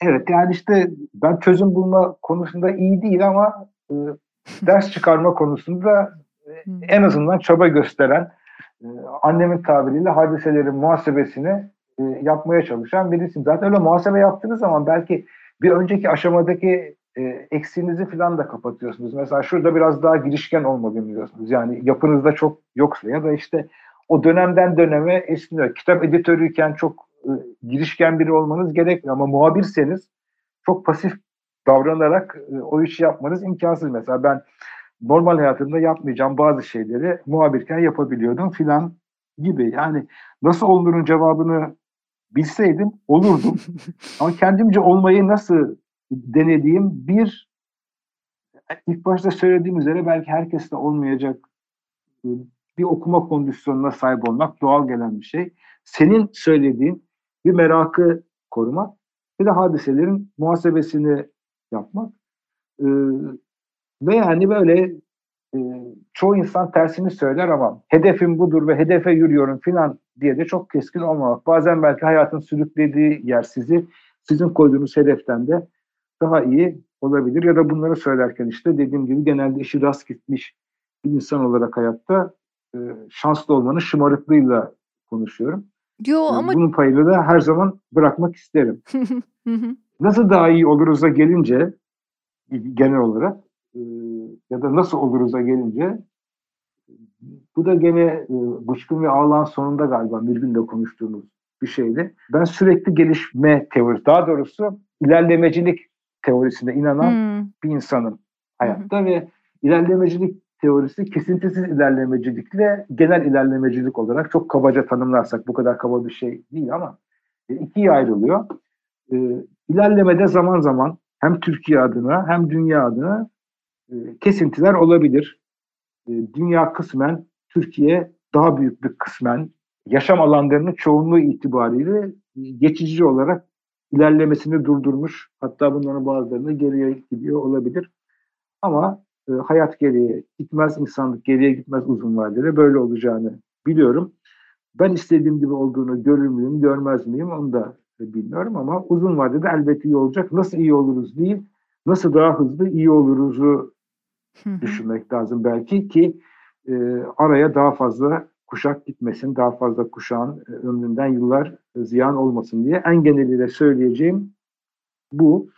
Evet yani işte ben çözüm bulma konusunda iyi değil ama e, ders çıkarma konusunda e, en azından çaba gösteren annemin tabiriyle hadiselerin muhasebesini e, yapmaya çalışan birisi. Zaten öyle muhasebe yaptığınız zaman belki bir önceki aşamadaki e, eksiğinizi falan da kapatıyorsunuz. Mesela şurada biraz daha girişken olmalıyım diyorsunuz. Yani yapınızda çok yoksa ya da işte o dönemden döneme esniyor. Kitap editörüyken çok e, girişken biri olmanız gerekmiyor ama muhabirseniz çok pasif davranarak e, o işi yapmanız imkansız. Mesela ben normal hayatımda yapmayacağım bazı şeyleri muhabirken yapabiliyordum filan gibi. Yani nasıl olunurun cevabını bilseydim olurdum. Ama kendimce olmayı nasıl denediğim bir ilk başta söylediğim üzere belki herkeste olmayacak bir okuma kondisyonuna sahip olmak doğal gelen bir şey. Senin söylediğin bir merakı korumak bir de hadiselerin muhasebesini yapmak. Ee, ve yani böyle e, çoğu insan tersini söyler ama hedefim budur ve hedefe yürüyorum filan diye de çok keskin olmamak. Bazen belki hayatın sürüklediği yer sizi sizin koyduğunuz hedeften de daha iyi olabilir. Ya da bunları söylerken işte dediğim gibi genelde işi rast gitmiş bir insan olarak hayatta e, şanslı olmanın şımarıklığıyla konuşuyorum. Yo e, ama... Bunun payını da her zaman bırakmak isterim. Nasıl daha iyi oluruz'a gelince genel olarak ya da nasıl oluruz'a gelince bu da gene e, Bıçkın ve Ağlan sonunda galiba bir günde konuştuğumuz bir şeydi. Ben sürekli gelişme teorisi, daha doğrusu ilerlemecilik teorisine inanan hmm. bir insanım hayatta hmm. ve ilerlemecilik teorisi kesintisiz ilerlemecilikle genel ilerlemecilik olarak çok kabaca tanımlarsak bu kadar kaba bir şey değil ama e, ikiye ayrılıyor. E, ilerlemede zaman zaman hem Türkiye adına hem dünya adına e, kesintiler olabilir. E, dünya kısmen, Türkiye daha büyük bir kısmen yaşam alanlarının çoğunluğu itibariyle geçici olarak ilerlemesini durdurmuş. Hatta bunların bazılarını geriye gidiyor olabilir. Ama e, hayat geriye gitmez, insanlık geriye gitmez uzun vadede. Böyle olacağını biliyorum. Ben istediğim gibi olduğunu görür müyüm, görmez miyim onu da bilmiyorum ama uzun vadede elbette iyi olacak. Nasıl iyi oluruz değil, nasıl daha hızlı iyi oluruzu düşünmek lazım belki ki e, araya daha fazla kuşak gitmesin, daha fazla kuşağın e, ömründen yıllar e, ziyan olmasın diye en geneliyle söyleyeceğim bu.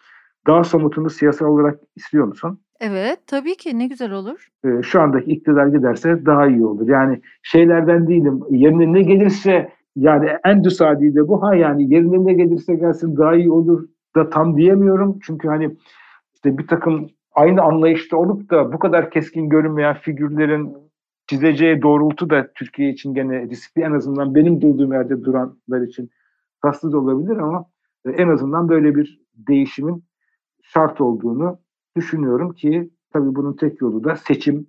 Daha somutunu siyasal olarak istiyor musun? Evet, tabii ki ne güzel olur. E, şu andaki iktidar giderse daha iyi olur. Yani şeylerden değilim. Yerine ne gelirse yani en düsadi de bu ha yani yerine ne gelirse gelsin daha iyi olur da tam diyemiyorum. Çünkü hani işte bir takım aynı anlayışta olup da bu kadar keskin görünmeyen figürlerin çizeceği doğrultu da Türkiye için gene riskli en azından benim durduğum yerde duranlar için tatsız olabilir ama e, en azından böyle bir değişimin şart olduğunu düşünüyorum ki tabii bunun tek yolu da seçim.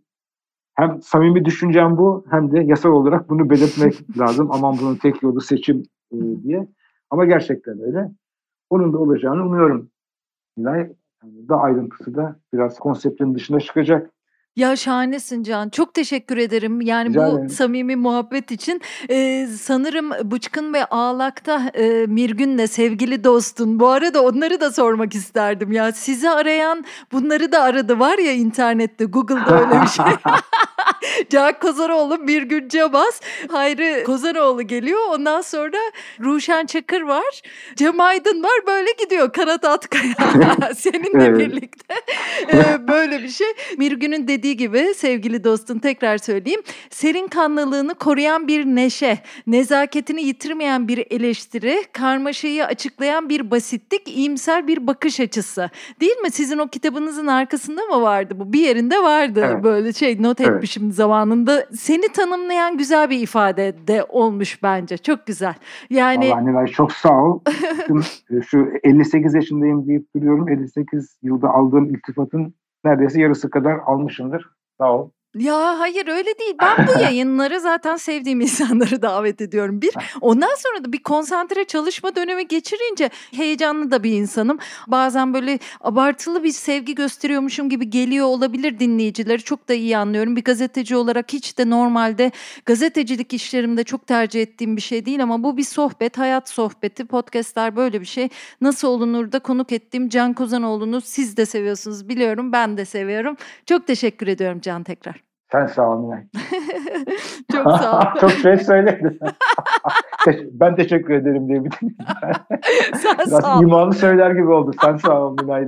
Hem samimi düşüncem bu hem de yasal olarak bunu belirtmek lazım. Aman bunun tek yolu seçim e, diye. Ama gerçekten öyle. Onun da olacağını umuyorum. Nilay, yani daha ayrıntısı da biraz konseptin dışına çıkacak. Ya şahanesin Can. Çok teşekkür ederim. Yani Rica bu ederim. samimi muhabbet için. Ee, sanırım Bıçkın ve Ağlak'ta e, Mirgün'le sevgili dostun. Bu arada onları da sormak isterdim. Ya sizi arayan bunları da aradı var ya internette Google'da öyle bir şey. Can Kozaroğlu bir gün Cabas. Hayri Kozaroğlu geliyor. Ondan sonra Ruşen Çakır var. Cem Aydın var. Böyle gidiyor. Karat Atkaya. Seninle evet. birlikte. Ee, böyle bir şey. Mirgün'ün dediği gibi sevgili dostun tekrar söyleyeyim. Serin kanlılığını koruyan bir neşe, nezaketini yitirmeyen bir eleştiri, karmaşayı açıklayan bir basitlik, iyimser bir bakış açısı. Değil mi? Sizin o kitabınızın arkasında mı vardı bu? Bir yerinde vardı. Evet. Böyle şey not etmişim evet. zamanında. Seni tanımlayan güzel bir ifade de olmuş bence. Çok güzel. Yani Vallahi Nilay çok sağ ol. Şu 58 yaşındayım deyip duruyorum. 58 yılda aldığım iltifatın neredeyse yarısı kadar almışımdır. Sağ ol. Ya hayır öyle değil. Ben bu yayınları zaten sevdiğim insanları davet ediyorum. Bir ondan sonra da bir konsantre çalışma dönemi geçirince heyecanlı da bir insanım. Bazen böyle abartılı bir sevgi gösteriyormuşum gibi geliyor olabilir dinleyicileri. Çok da iyi anlıyorum. Bir gazeteci olarak hiç de normalde gazetecilik işlerimde çok tercih ettiğim bir şey değil ama bu bir sohbet, hayat sohbeti. Podcast'ler böyle bir şey. Nasıl olunur da konuk ettiğim Can Kozanoğlu'nu siz de seviyorsunuz biliyorum. Ben de seviyorum. Çok teşekkür ediyorum Can tekrar. Sen sağ ol Nilay. Çok sağ ol. Çok şey söyledin. ben teşekkür ederim diye bir Sen Biraz sağ ol. imanı söyler gibi oldu. Sen sağ ol Nilay